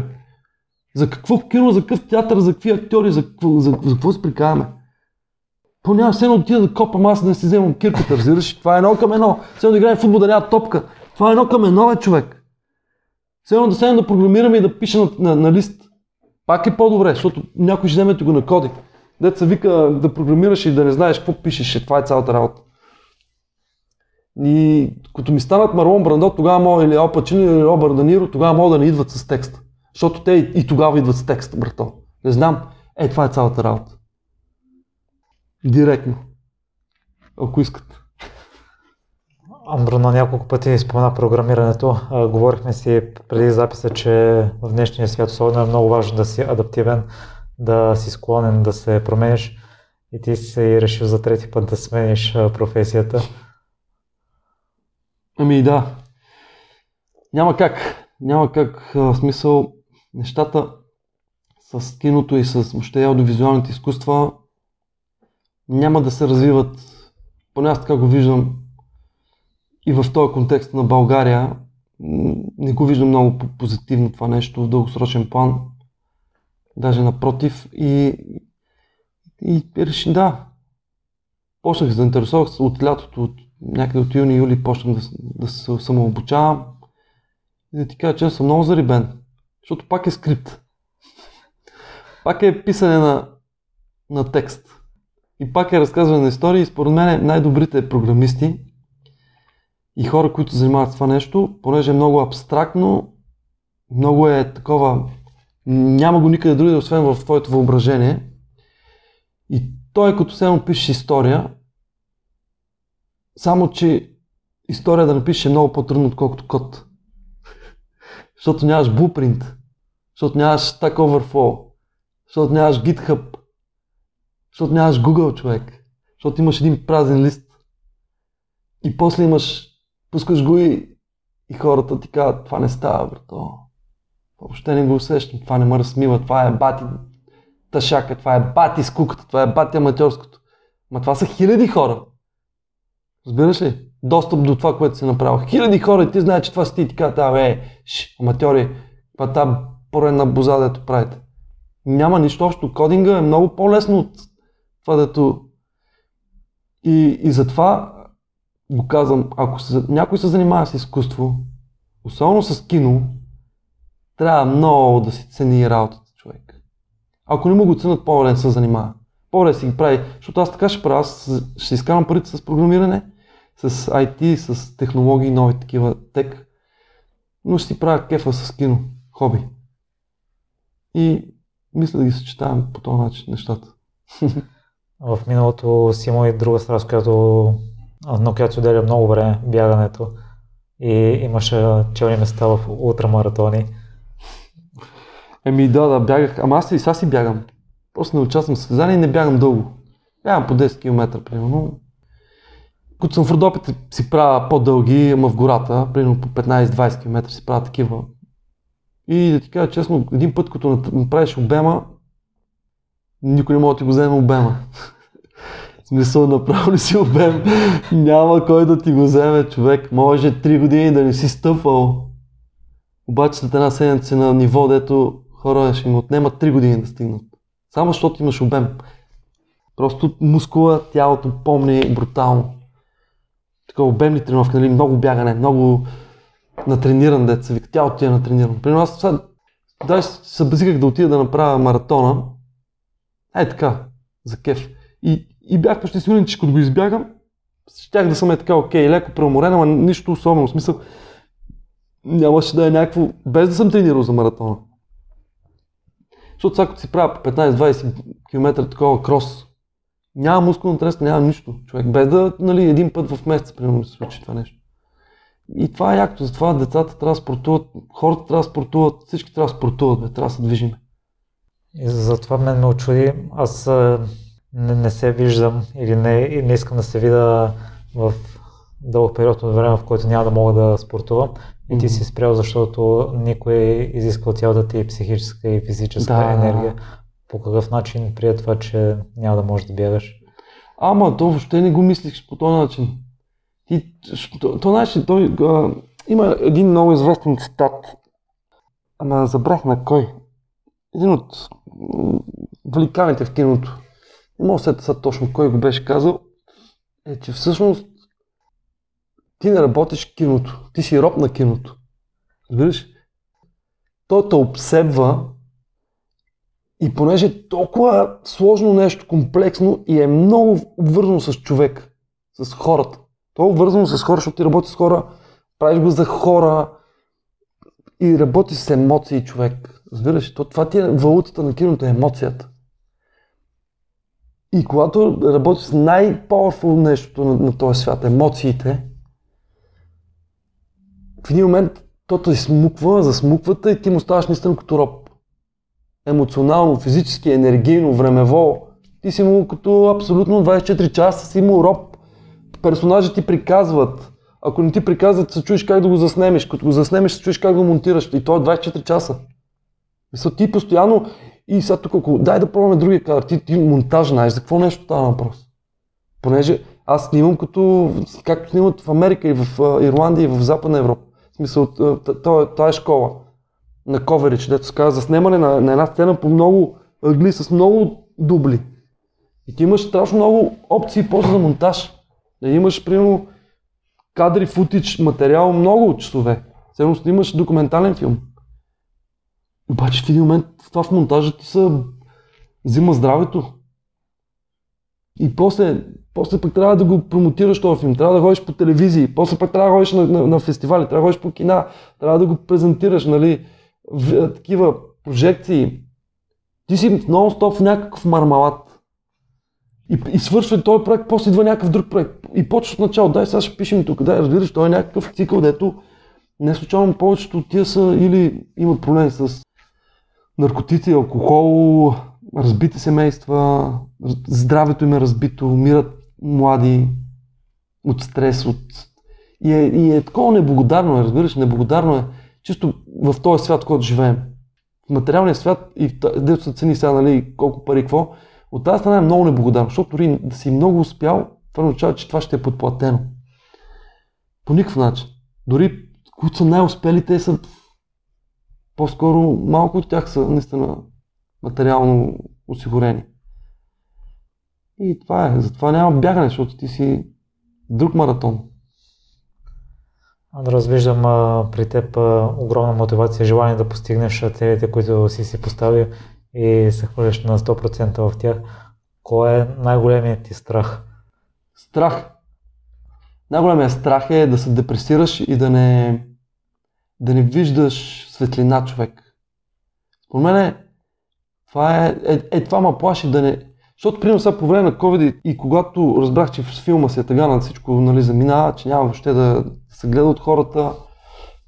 За какво кино, за какъв театър, за какви актьори, за за, за какво се прикаваме? То все едно отида да копам аз да си вземам кирката, разбираш? Това е едно към едно. Все да играем футбол да няма топка. Това е едно към едно, е човек. Все едно да седем да програмираме и да пише на, на, на лист. Пак е по-добре, защото някой ще вземе го на коди. Деца вика да програмираш и да не знаеш какво пишеш. Това е цялата работа. И като ми станат Марлон Брандо, тогава мога или Ал Пачино или Робър Даниро, тогава могат да не идват с текст. Защото те и, тогава идват с текст, брато. Не знам. Е, това е цялата работа. Директно. Ако искат. Андро на няколко пъти спомена програмирането. А, говорихме си преди записа, че в днешния свят особено е много важно да си адаптивен, да си склонен да се промениш и ти си решил за трети път да смениш професията. Ами да. Няма как. Няма как. В смисъл, нещата с киното и с въобще аудиовизуалните изкуства няма да се развиват, поне аз така го виждам и в този контекст на България, не го виждам много позитивно това нещо в дългосрочен план. Даже напротив. И И реши, да. Почнах се от лятото, от някъде от юни-юли почнах да, да се самообучавам. И да ти кажа, че съм много зарибен, защото пак е скрипт. Пак е писане на, на текст. И пак е разказване на истории. И според мен най-добрите програмисти и хора, които занимават това нещо, понеже е много абстрактно, много е такова, няма го никъде други, освен в твоето въображение. И той като само пишеш история, само че история да напишеш е много по-трудно, отколкото код. защото нямаш blueprint, защото нямаш Stack Overflow, защото нямаш GitHub, защото нямаш Google човек, защото имаш един празен лист. И после имаш, пускаш го и, и хората ти казват, това не става, брато. Въобще не го усещам, това не ме разсмива, това е бати тъшака, това е бати скуката, това е бати аматьорското. Ма това са хиляди хора. Разбираш ли? Достъп до това, което си направил. Хиляди хора и ти знаеш, че това си ти и ти казват, е, ш, аматьори, това та поредна боза, дето правите. Няма нищо общо. Кодинга е много по-лесно от това, дето... И, и затова го казвам, ако се, някой се занимава с изкуство, особено с кино, трябва много да си цени работата човек. Ако не му го ценят, по-добре не се занимава. По-добре си ги прави, защото аз така ще правя, аз ще изкарам парите с програмиране, с IT, с технологии, нови такива тек, но ще си правя кефа с кино, хоби. И мисля да ги съчетавам по този начин нещата. В миналото си има и друга страст, която, на която отделя много време, бягането. И имаше челни места в ултрамаратони. Еми да, да, бягах. Ама аз и сега си бягам. Просто не участвам в състезание и не бягам дълго. Бягам по 10 км, примерно. Като съм в Родопите си правя по-дълги, ама в гората, примерно по 15-20 км си правя такива. И да ти кажа честно, един път, като направиш обема, никой не може да ти го вземе обема. В смисъл, направо си обем, няма кой да ти го вземе човек. Може 3 години да не си стъпвал. Обаче след една седмица на ниво, дето хора ще им отнемат 3 години да стигнат. Само защото имаш обем. Просто мускула, тялото помни брутално. Така обемни тренировки, нали? много бягане, много натрениран деца, вика, тялото ти е натренирано. При нас сега, даже се базиках да отида да направя маратона. Е така, за кеф. И, и бях почти сигурен, че като го избягам, щях да съм е така, окей, леко преуморен, ама нищо особено. В смисъл, нямаше да е някакво, без да съм тренирал за маратона. Защото сега като си правя по 15-20 км такова крос, няма мускулна треска, няма нищо. Човек, без да, нали, един път в месец, примерно, се случи това нещо. И това е якото, затова децата трябва да спортуват, хората трябва да спортуват, всички трябва да спортуват, бе, трябва да се движим. И затова мен ме очуди. Аз не, не се виждам или не, не искам да се видя в дълъг период от време, в който няма да мога да спортувам. И ти си спрял, защото никой е изискал цялата ти психическа и физическа да. енергия. По какъв начин прие това, че няма да можеш да бягаш? Ама, то въобще не го мислиш по този начин. Ти, то, то начин, той, а, има един много известен цитат, ама забрах на кой. Един от великаните в киното. Не мога да се точно кой го беше казал. Е, че всъщност ти не работиш киното. Ти си роб на киното. Разбираш? Той те обсебва и понеже е толкова сложно нещо, комплексно и е много обвързано с човек, с хората. То е обвързано с хора, защото ти работиш с хора, правиш го за хора и работиш с емоции човек. Разбираш? То, това ти е валутата на киното, е емоцията. И когато работиш с най-powerful нещо на, на този свят, емоциите, в един момент то те смуква, засмуквата и ти му ставаш наистина като роб. Емоционално, физически, енергийно, времево. Ти си му като абсолютно 24 часа си му роб. Персонажи ти приказват. Ако не ти приказват, се чуеш как да го заснемеш. Като го заснемеш, се чуеш как го монтираш. И то е 24 часа. Мисля, ти постоянно и сега тук, ако дай да пробваме другия кадър, ти, ти монтаж знаеш за какво нещо става въпрос. Понеже аз снимам като, както снимат в Америка и в Ирландия и в Западна Европа. В смисъл, това е школа на коверич, дето се казва, за снимане на, на една сцена по много ъгли с много дубли. И ти имаш страшно много опции после за монтаж. Да имаш, примерно, кадри, футич, материал, много часове. Все снимаш документален филм. Обаче в един момент това в монтажа ти се взима здравето. И после, после пък трябва да го промотираш този филм, трябва да ходиш по телевизии, после пък трябва да ходиш на, на, на фестивали, трябва да ходиш по кина, трябва да го презентираш, нали, в, такива прожекции. Ти си нон-стоп в някакъв мармалат. И, и свършва този проект, после идва някакъв друг проект. И почваш от начало, дай сега ще пишем тук, дай разбираш, той е някакъв цикъл, дето не случайно повечето от тия са или имат проблем с наркотици, алкохол, разбити семейства, здравето им е разбито, умират млади от стрес, от... И е, и е такова неблагодарно, разбираш, неблагодарно е чисто в този свят, в който живеем. В материалния свят и дето са цени сега, нали, колко пари, какво, от тази страна е много неблагодарно, защото дори да си много успял, това означава, че това ще е подплатено. По никакъв начин. Дори които са най-успели, те са по-скоро малко от тях са наистина материално осигурени. И това е. Затова няма бягане, защото ти си друг маратон. Андрос, виждам а, при теб а, огромна мотивация, желание да постигнеш целите, които си си поставил и се хвърляш на 100% в тях. Кой е най-големият ти страх? Страх. Най-големият страх е да се депресираш и да не, да не виждаш светлина човек. Според мен това е, е, е, това ме плаши да не... Защото, примерно, сега по време на COVID и когато разбрах, че в филма се е тъга на всичко нали, заминава, че няма въобще да се гледа от хората,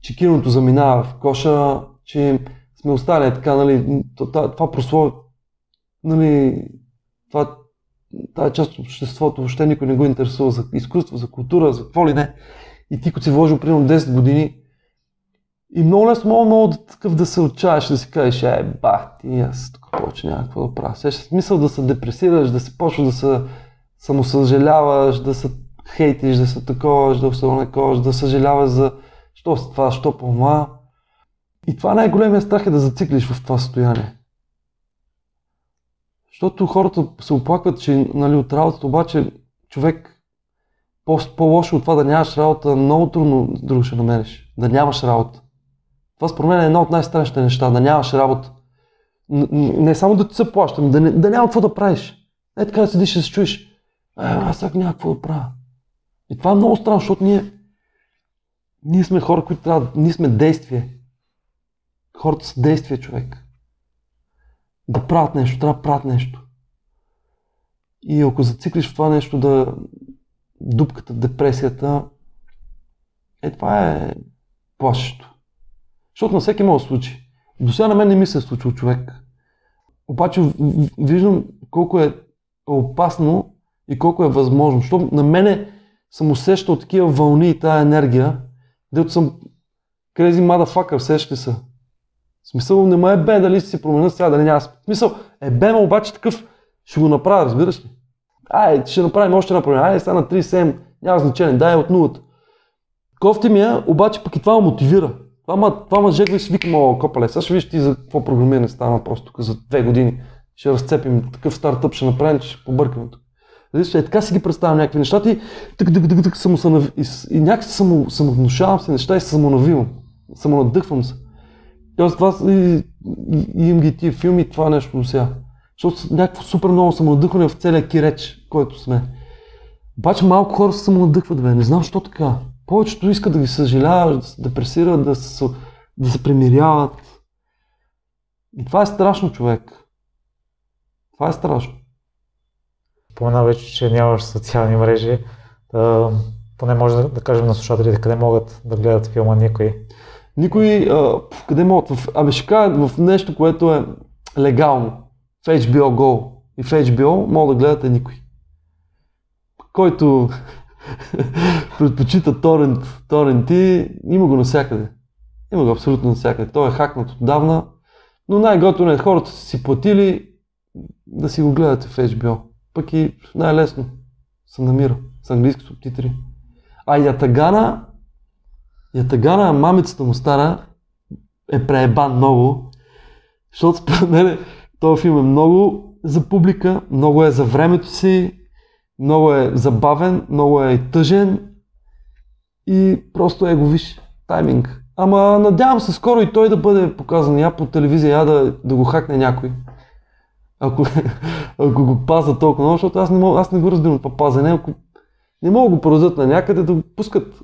че киното заминава в коша, че сме остали така, нали, това, прословие, нали, това, тази част от обществото въобще никой не го интересува за изкуство, за култура, за какво ли не. И ти, като си вложил примерно 10 години, и много лесно мога много да, такъв да се отчаеш, да си кажеш, е, бах ти, аз тук повече няма какво да правя. Сеща смисъл да се депресираш, да се почва да се самосъжаляваш, да се хейтиш, да се таковаш, да се онековаш, да съжаляваш за що с това, що по това. И това най-големият страх е да зациклиш в това състояние. Защото хората се оплакват, че нали, от работата, обаче човек по-лошо от това да нямаш работа, много трудно друго ще намериш. Да нямаш работа. Това според мен е едно от най-страшните неща, да нямаш работа. Не само да ти се плаща, да, не, да няма какво да правиш. Е така да седиш и се чуеш. Е, аз сега няма какво да правя. И това е много странно, защото ние, ние сме хора, които трябва, ние сме действие. Хората са действие, човек. Да правят нещо, трябва да правят нещо. И ако зациклиш в това нещо да дупката, депресията, е това е плашещо. Защото на всеки може случи. До сега на мен не ми се е случил човек. Обаче виждам колко е опасно и колко е възможно. Защото на мене съм усещал такива вълни и тази енергия, дето съм crazy motherfucker, сещате се. В смисъл не ме е бе дали си променя сега, дали няма. Смисъл е бе, обаче такъв ще го направя, разбираш ли? Ай, ще направим още една промяна. Ай, стана 37, няма значение, дай от нулата. Кофти ми е, обаче пък и това ме мотивира. Това, ма, това ма жегва си викам, копале, сега ще виж ти за какво програмиране стана просто тук за две години. Ще разцепим такъв стартъп, ще направим, че ще побъркаме тук. Е, така си ги представям някакви неща и тък, тък, тък, тък, само и, и някакси само, самовнушавам се неща и се самонавивам. Самонадъхвам се. Тоест това и, и, и им ги тия филми, това нещо до сега. Защото някакво супер много самонадъхване в целия киреч, който сме. Обаче малко хора се самонадъхват, бе. Не знам защо така. Повечето искат да ги съжаляват, да се депресират, да се, да се примиряват. И това е страшно, човек. Това е страшно. Спомена вече, че нямаш социални мрежи. Да, поне може да, да кажем на слушателите къде могат да гледат филма никой. Никой, а, къде могат? В, абе ще кажа в нещо, което е легално. В HBO Go и в HBO могат да гледате никой. Който предпочита торент, торенти, има го навсякъде. Има го абсолютно навсякъде. Той е хакнат отдавна, но най-готино е хората са си платили да си го гледате в HBO. Пък и най-лесно се намира с английски субтитри. А Ятагана, Ятагана, мамицата му стара, е преебан много, защото според мен този филм е много за публика, много е за времето си, много е забавен, много е тъжен и просто е го виж, тайминг. Ама надявам се скоро и той да бъде показан я по телевизия, я да, да го хакне някой. Ако, ако го паза толкова много, защото аз не, мога, аз не го разбирам това пазене. Ако не могат да го продадат на някъде, да го пускат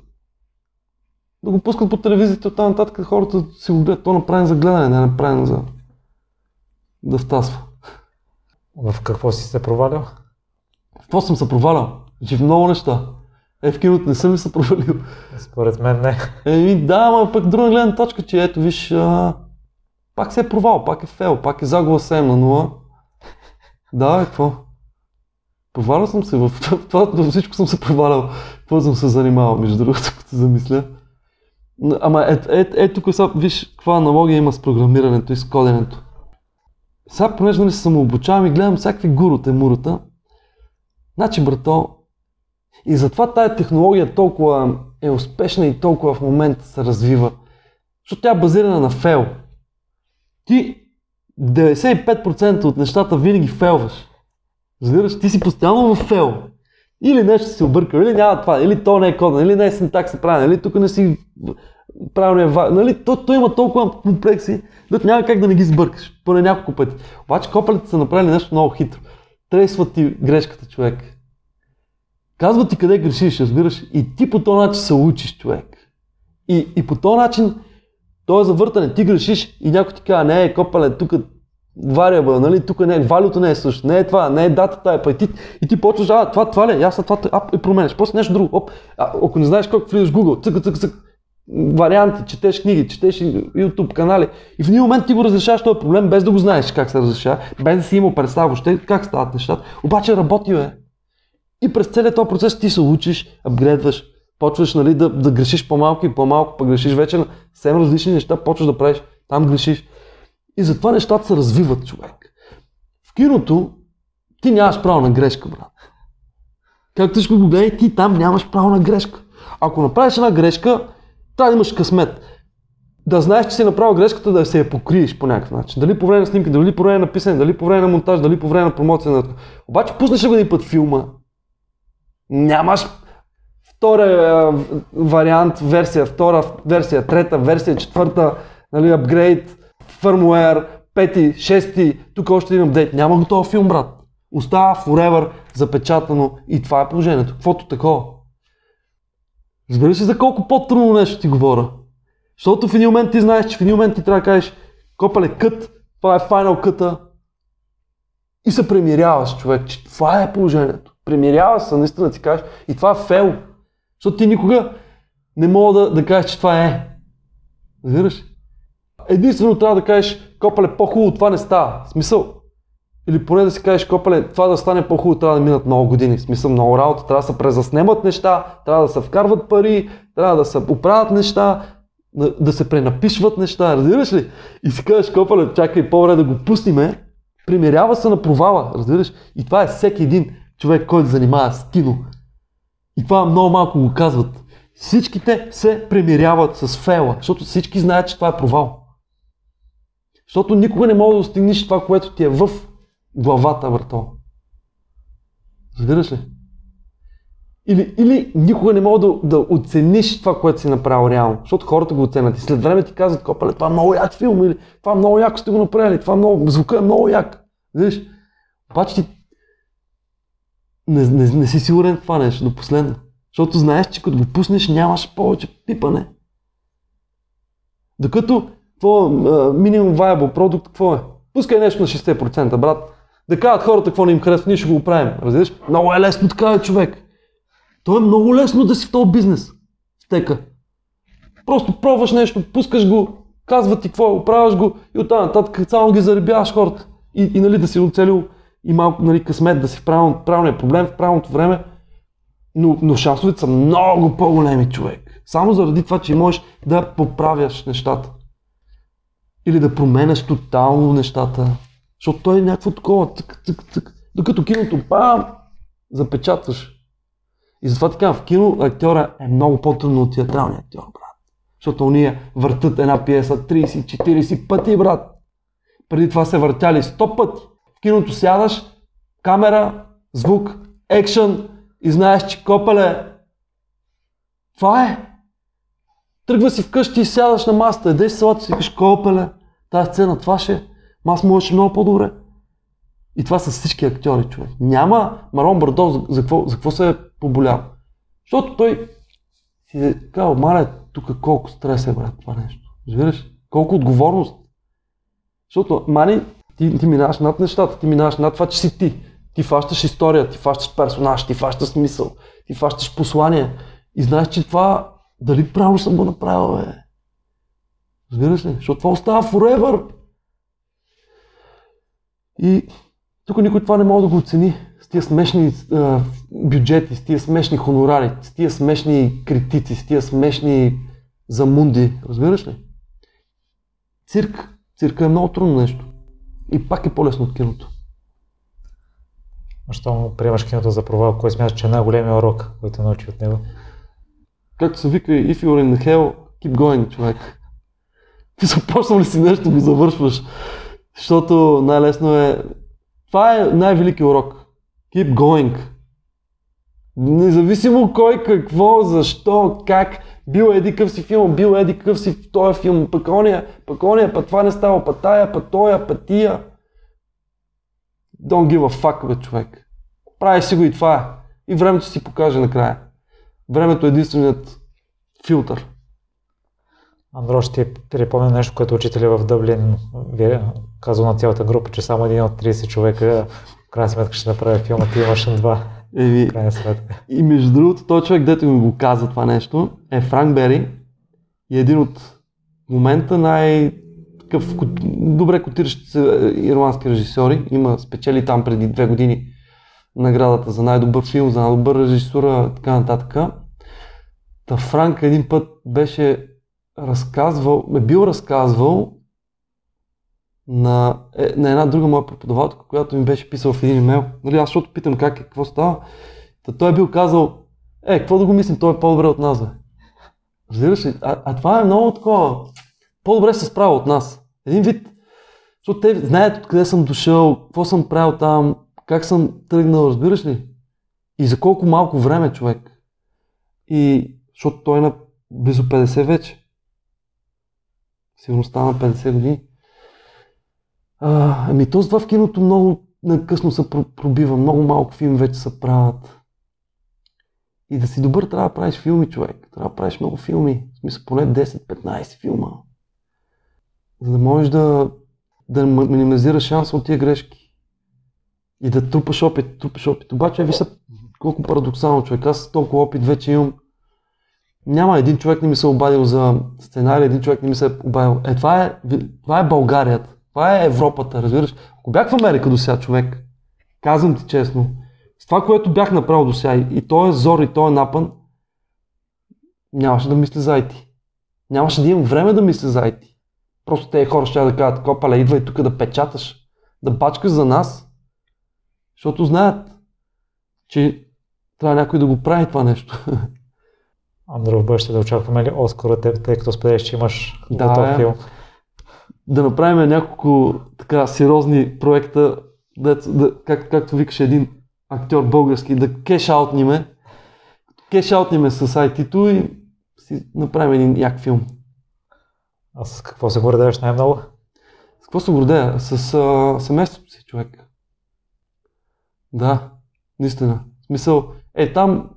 да го пускат по телевизията от нататък хората си го гледат. То е направено за гледане, не е направено за да втасва. В какво си се провалял? В какво съм се провалял? Че в много неща. Е, в киното не съм ли се провалил? Според мен не. Еми да, ама пък друга гледна точка, че ето виж, а, пак се е провал, пак е фейл, пак е загуба 7 на 0. Да, е, какво? Провалял съм се в това, във всичко съм се провалял. Какво съм се занимавал, между другото, като се замисля. Ама ето е, е, тук сега виж каква аналогия има с програмирането и с коденето. Сега, понеже нали се самообучавам и гледам всякакви гурута и мурута, значи, брато, и затова тая технология толкова е успешна и толкова в момента се развива, защото тя е базирана на фейл. Ти 95% от нещата винаги фейлваш. Разбираш, ти си постоянно в фейл. Или нещо си объркал, или няма това, или то не е коден, или не е синтакса правилен, или тук не си правилния нали, то, то има толкова комплекси, да няма как да не ги сбъркаш, поне няколко пъти. Обаче копалите са направили нещо много хитро. Тресват ти грешката, човек. Казват ти къде грешиш, разбираш, и ти по този начин се учиш, човек. И, и по този начин, то е завъртане, ти грешиш и някой ти казва, не, е копале, тук вариабъл, нали, тук не, валюто не е също, не е това, не е датата, е, па и ти, почваш, а, това, това ли, е? аз това, а, и променяш, после нещо друго, оп, а, ако не знаеш колко влизаш Google, цък, цък, цък, варианти, четеш книги, четеш YouTube канали и в един момент ти го разрешаваш този проблем без да го знаеш как се разрешава, без да си имал представа въобще как стават нещата, обаче работи е. И през целият този процес ти се учиш, апгрейдваш, почваш нали, да, да грешиш по-малко и по-малко, пък грешиш вече на съвсем различни неща, почваш да правиш, там грешиш. И затова нещата се развиват, човек. В киното ти нямаш право на грешка, брат. Както ще го гледай, ти там нямаш право на грешка. Ако направиш една грешка, трябва да имаш късмет. Да знаеш, че си направил грешката, да се я покриеш по някакъв начин. Дали по време на снимки, дали по време на писане, дали по време на монтаж, дали по време на промоция. Обаче пуснеш един път филма, нямаш втора вариант, версия, втора версия, трета версия, четвърта, нали, апгрейд, фърмуер, пети, шести, тук още един апдейт. Няма готов филм, брат. Остава forever запечатано и това е положението. Каквото такова. Разбираш ли за колко по-трудно нещо ти говоря? Защото в един момент ти знаеш, че в един момент ти трябва да кажеш копале кът, това е финал къта и се премиряваш, човек, че това е положението. Премирява се, наистина ти кажеш и това е фейл. Защото ти никога не мога да, да кажеш, че това е. Разбираш? Единствено трябва да кажеш, копале, по-хубаво това не става. Смисъл, или поне да си кажеш, копале, това да стане по-хубаво, трябва да минат много години. Смисъл, много работа, трябва да се презаснемат неща, трябва да се вкарват пари, трябва да се оправят неща, да, да се пренапишват неща, разбираш ли? И си кажеш, копале, чакай по-добре да го пуснеме, примирява се на провала, разбираш? И това е всеки един човек, който занимава с кино. И това много малко го казват. Всичките се примиряват с фейла, защото всички знаят, че това е провал. Защото никога не мога да достигнеш това, което ти е в главата върто. Разбираш ли? Или, или никога не мога да, да оцениш това, което си направил реално, защото хората го оценят. И след време ти казват, копале, това е много як филм, или това е много яко сте го направили, това е много, звука е много як. Виж? Обаче ти не, не, не си сигурен това нещо до последно. Защото знаеш, че като го пуснеш нямаш повече пипане. Докато твой минимум viable продукт какво е? Пускай нещо на 60%, брат да кажат хората какво не им харесва, ние ще го оправим. Разбираш? Много е лесно така е човек. То е много лесно да си в този бизнес. Стека. Просто пробваш нещо, пускаш го, казва ти какво, оправяш го и оттам нататък само ги заребяваш хората. И, и нали, да си оцелил и малко нали, късмет да си в правилно, правилния проблем в правилното време. Но, но шансовете са много по-големи човек. Само заради това, че можеш да поправяш нещата. Или да променяш тотално нещата. Защото той е някакво такова, цък, цък, цък. Докато киното, пам, запечатваш. И затова така, в кино актьора е много по-трудно от театралния актьор, брат. Защото уния въртат една пиеса 30-40 пъти, брат. Преди това се въртяли 100 пъти. Киното сядаш, камера, звук, екшън и знаеш, че копеле. Това е. Тръгва си вкъщи и сядаш на масата, едеш салата и си кажеш, копеле, тази сцена, това ще е. Аз можеше много по-добре. И това са всички актьори, човек. Няма Марон Бардо за, за, какво, за какво се е поболял. Защото той си е казал, маля, тук колко стрес е, брат, това нещо. Разбираш? Колко отговорност. Защото, Мани, ти, ти минаваш над нещата, ти минаваш над това, че си ти. Ти фащаш история, ти фащаш персонаж, ти фащаш смисъл, ти фащаш послание. И знаеш, че това дали правилно съм го направил, бе. Разбираш ли? Защото това остава forever. И тук никой това не може да го оцени. С тия смешни а, бюджети, с тия смешни хонорари, с тия смешни критици, с тия смешни замунди. Разбираш ли? Цирк. Цирка е много трудно нещо. И пак е по-лесно от киното. Защо приемаш киното за провал? Кой смяташ, че е най-големият урок, който научи от него? Както се вика, if you're in the hell, keep going, човек. Ти започнал ли си нещо, го завършваш. Защото най-лесно е... Това е най-великият урок. Keep going. Независимо кой, какво, защо, как, бил еди къв си филм, бил еди къв си в този филм, пък ония, пък ония, пък това не става, пък тая, пък тоя, пък тия. Don't give a fuck, бе, човек. Прави си го и това е. И времето си покаже накрая. Времето е единственият филтър. Андро, ще ти припомня нещо, което учителя в Дъблин ви казал на цялата група, че само един от 30 човека в крайна сметка ще направи филма, ти имаш два. Еми, и между другото, този човек, дето ми го каза това нещо, е Франк Бери и един от момента най такъв добре котиращи се е, ирландски режисьори. Има спечели там преди две години наградата за най-добър филм, за най-добър режисура, така нататък. Та Франк един път беше разказвал, е бил разказвал на, е, на една друга моя преподавателка, която ми беше писала в един имейл. Нали, аз защото питам как е, какво става. Та той е бил казал, е, какво да го мислим, той е по-добре от нас, бе. Разбираш ли? А, а това е много такова. По-добре се справя от нас. Един вид. Защото те знаят откъде съм дошъл, какво съм правил там, как съм тръгнал, разбираш ли? И за колко малко време човек. И защото той е на близо 50 вече. Сигурно стана 50 години. А, ами то това в киното много накъсно се про- пробива, много малко филми вече се правят. И да си добър трябва да правиш филми, човек. Трябва да правиш много филми. В смисъл поне 10-15 филма. За да можеш да, да минимизираш шанса от тия грешки. И да трупаш опит, трупаш опит. Обаче, виж са колко парадоксално човек. Аз толкова опит вече имам. Няма един човек не ми се обадил за сценарий, един човек не ми се обадил. Е, това е, това е България. Това е Европата, разбираш. Ако бях в Америка до сега, човек, казвам ти честно, с това, което бях направил до сега, и, то е зор, и то е напън, нямаше да мисля за IT. Нямаше да имам време да мисля за IT. Просто тези хора ще да кажат, копале, идвай тук да печаташ, да бачкаш за нас, защото знаят, че трябва някой да го прави това нещо. Андро, в бъдеще да очакваме ли Оскар от теб, тъй като споделяш, че имаш Да, готов е. Да направим няколко така сериозни проекта, да, да, как, както викаше един актьор български, да кеш-аутниме, кеш-аутниме с IT-то и си направим един як филм. А с какво се гордееш най-много? С какво се гордея? С а, семейството си, човек. Да, наистина. В смисъл, е там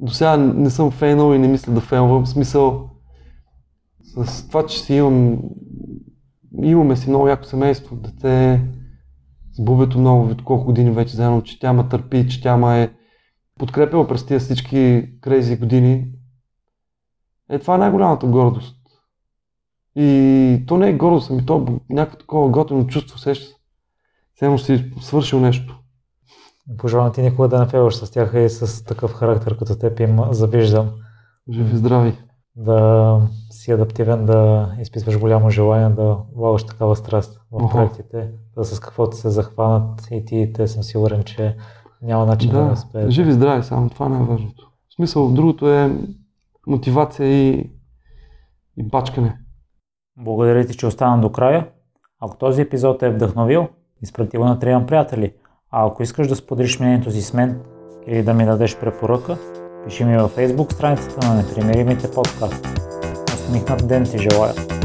до сега не съм фейнал и не мисля да фейнвам. В смисъл, с това, че си имам, имаме си много яко семейство, дете, с бубето много, от колко години вече заедно, че тя ме търпи, че тя ме е подкрепила през тия всички крейзи години. Е, това е най-голямата гордост. И то не е гордост, ами то е някакво такова готино чувство, сеща се. Все си свършил нещо. Пожелавам ти никога да не с тях и с такъв характер като теб им завиждам. Живи здрави. Да си адаптивен, да изписваш голямо желание, да влагаш такава страст в Охо. проектите, да с каквото се захванат и ти, те съм сигурен, че няма начин да, Да, успеят. живи здрави, само това е най-важното. В смисъл, другото е мотивация и, и бачкане. Благодаря ти, че остана до края. Ако този епизод е вдъхновил, изпрати го на трима приятели. А ако искаш да споделиш мнението си с мен или да ми дадеш препоръка, пиши ми във Facebook страницата на Непримиримите подкаст. Усмихнат ден ти желая!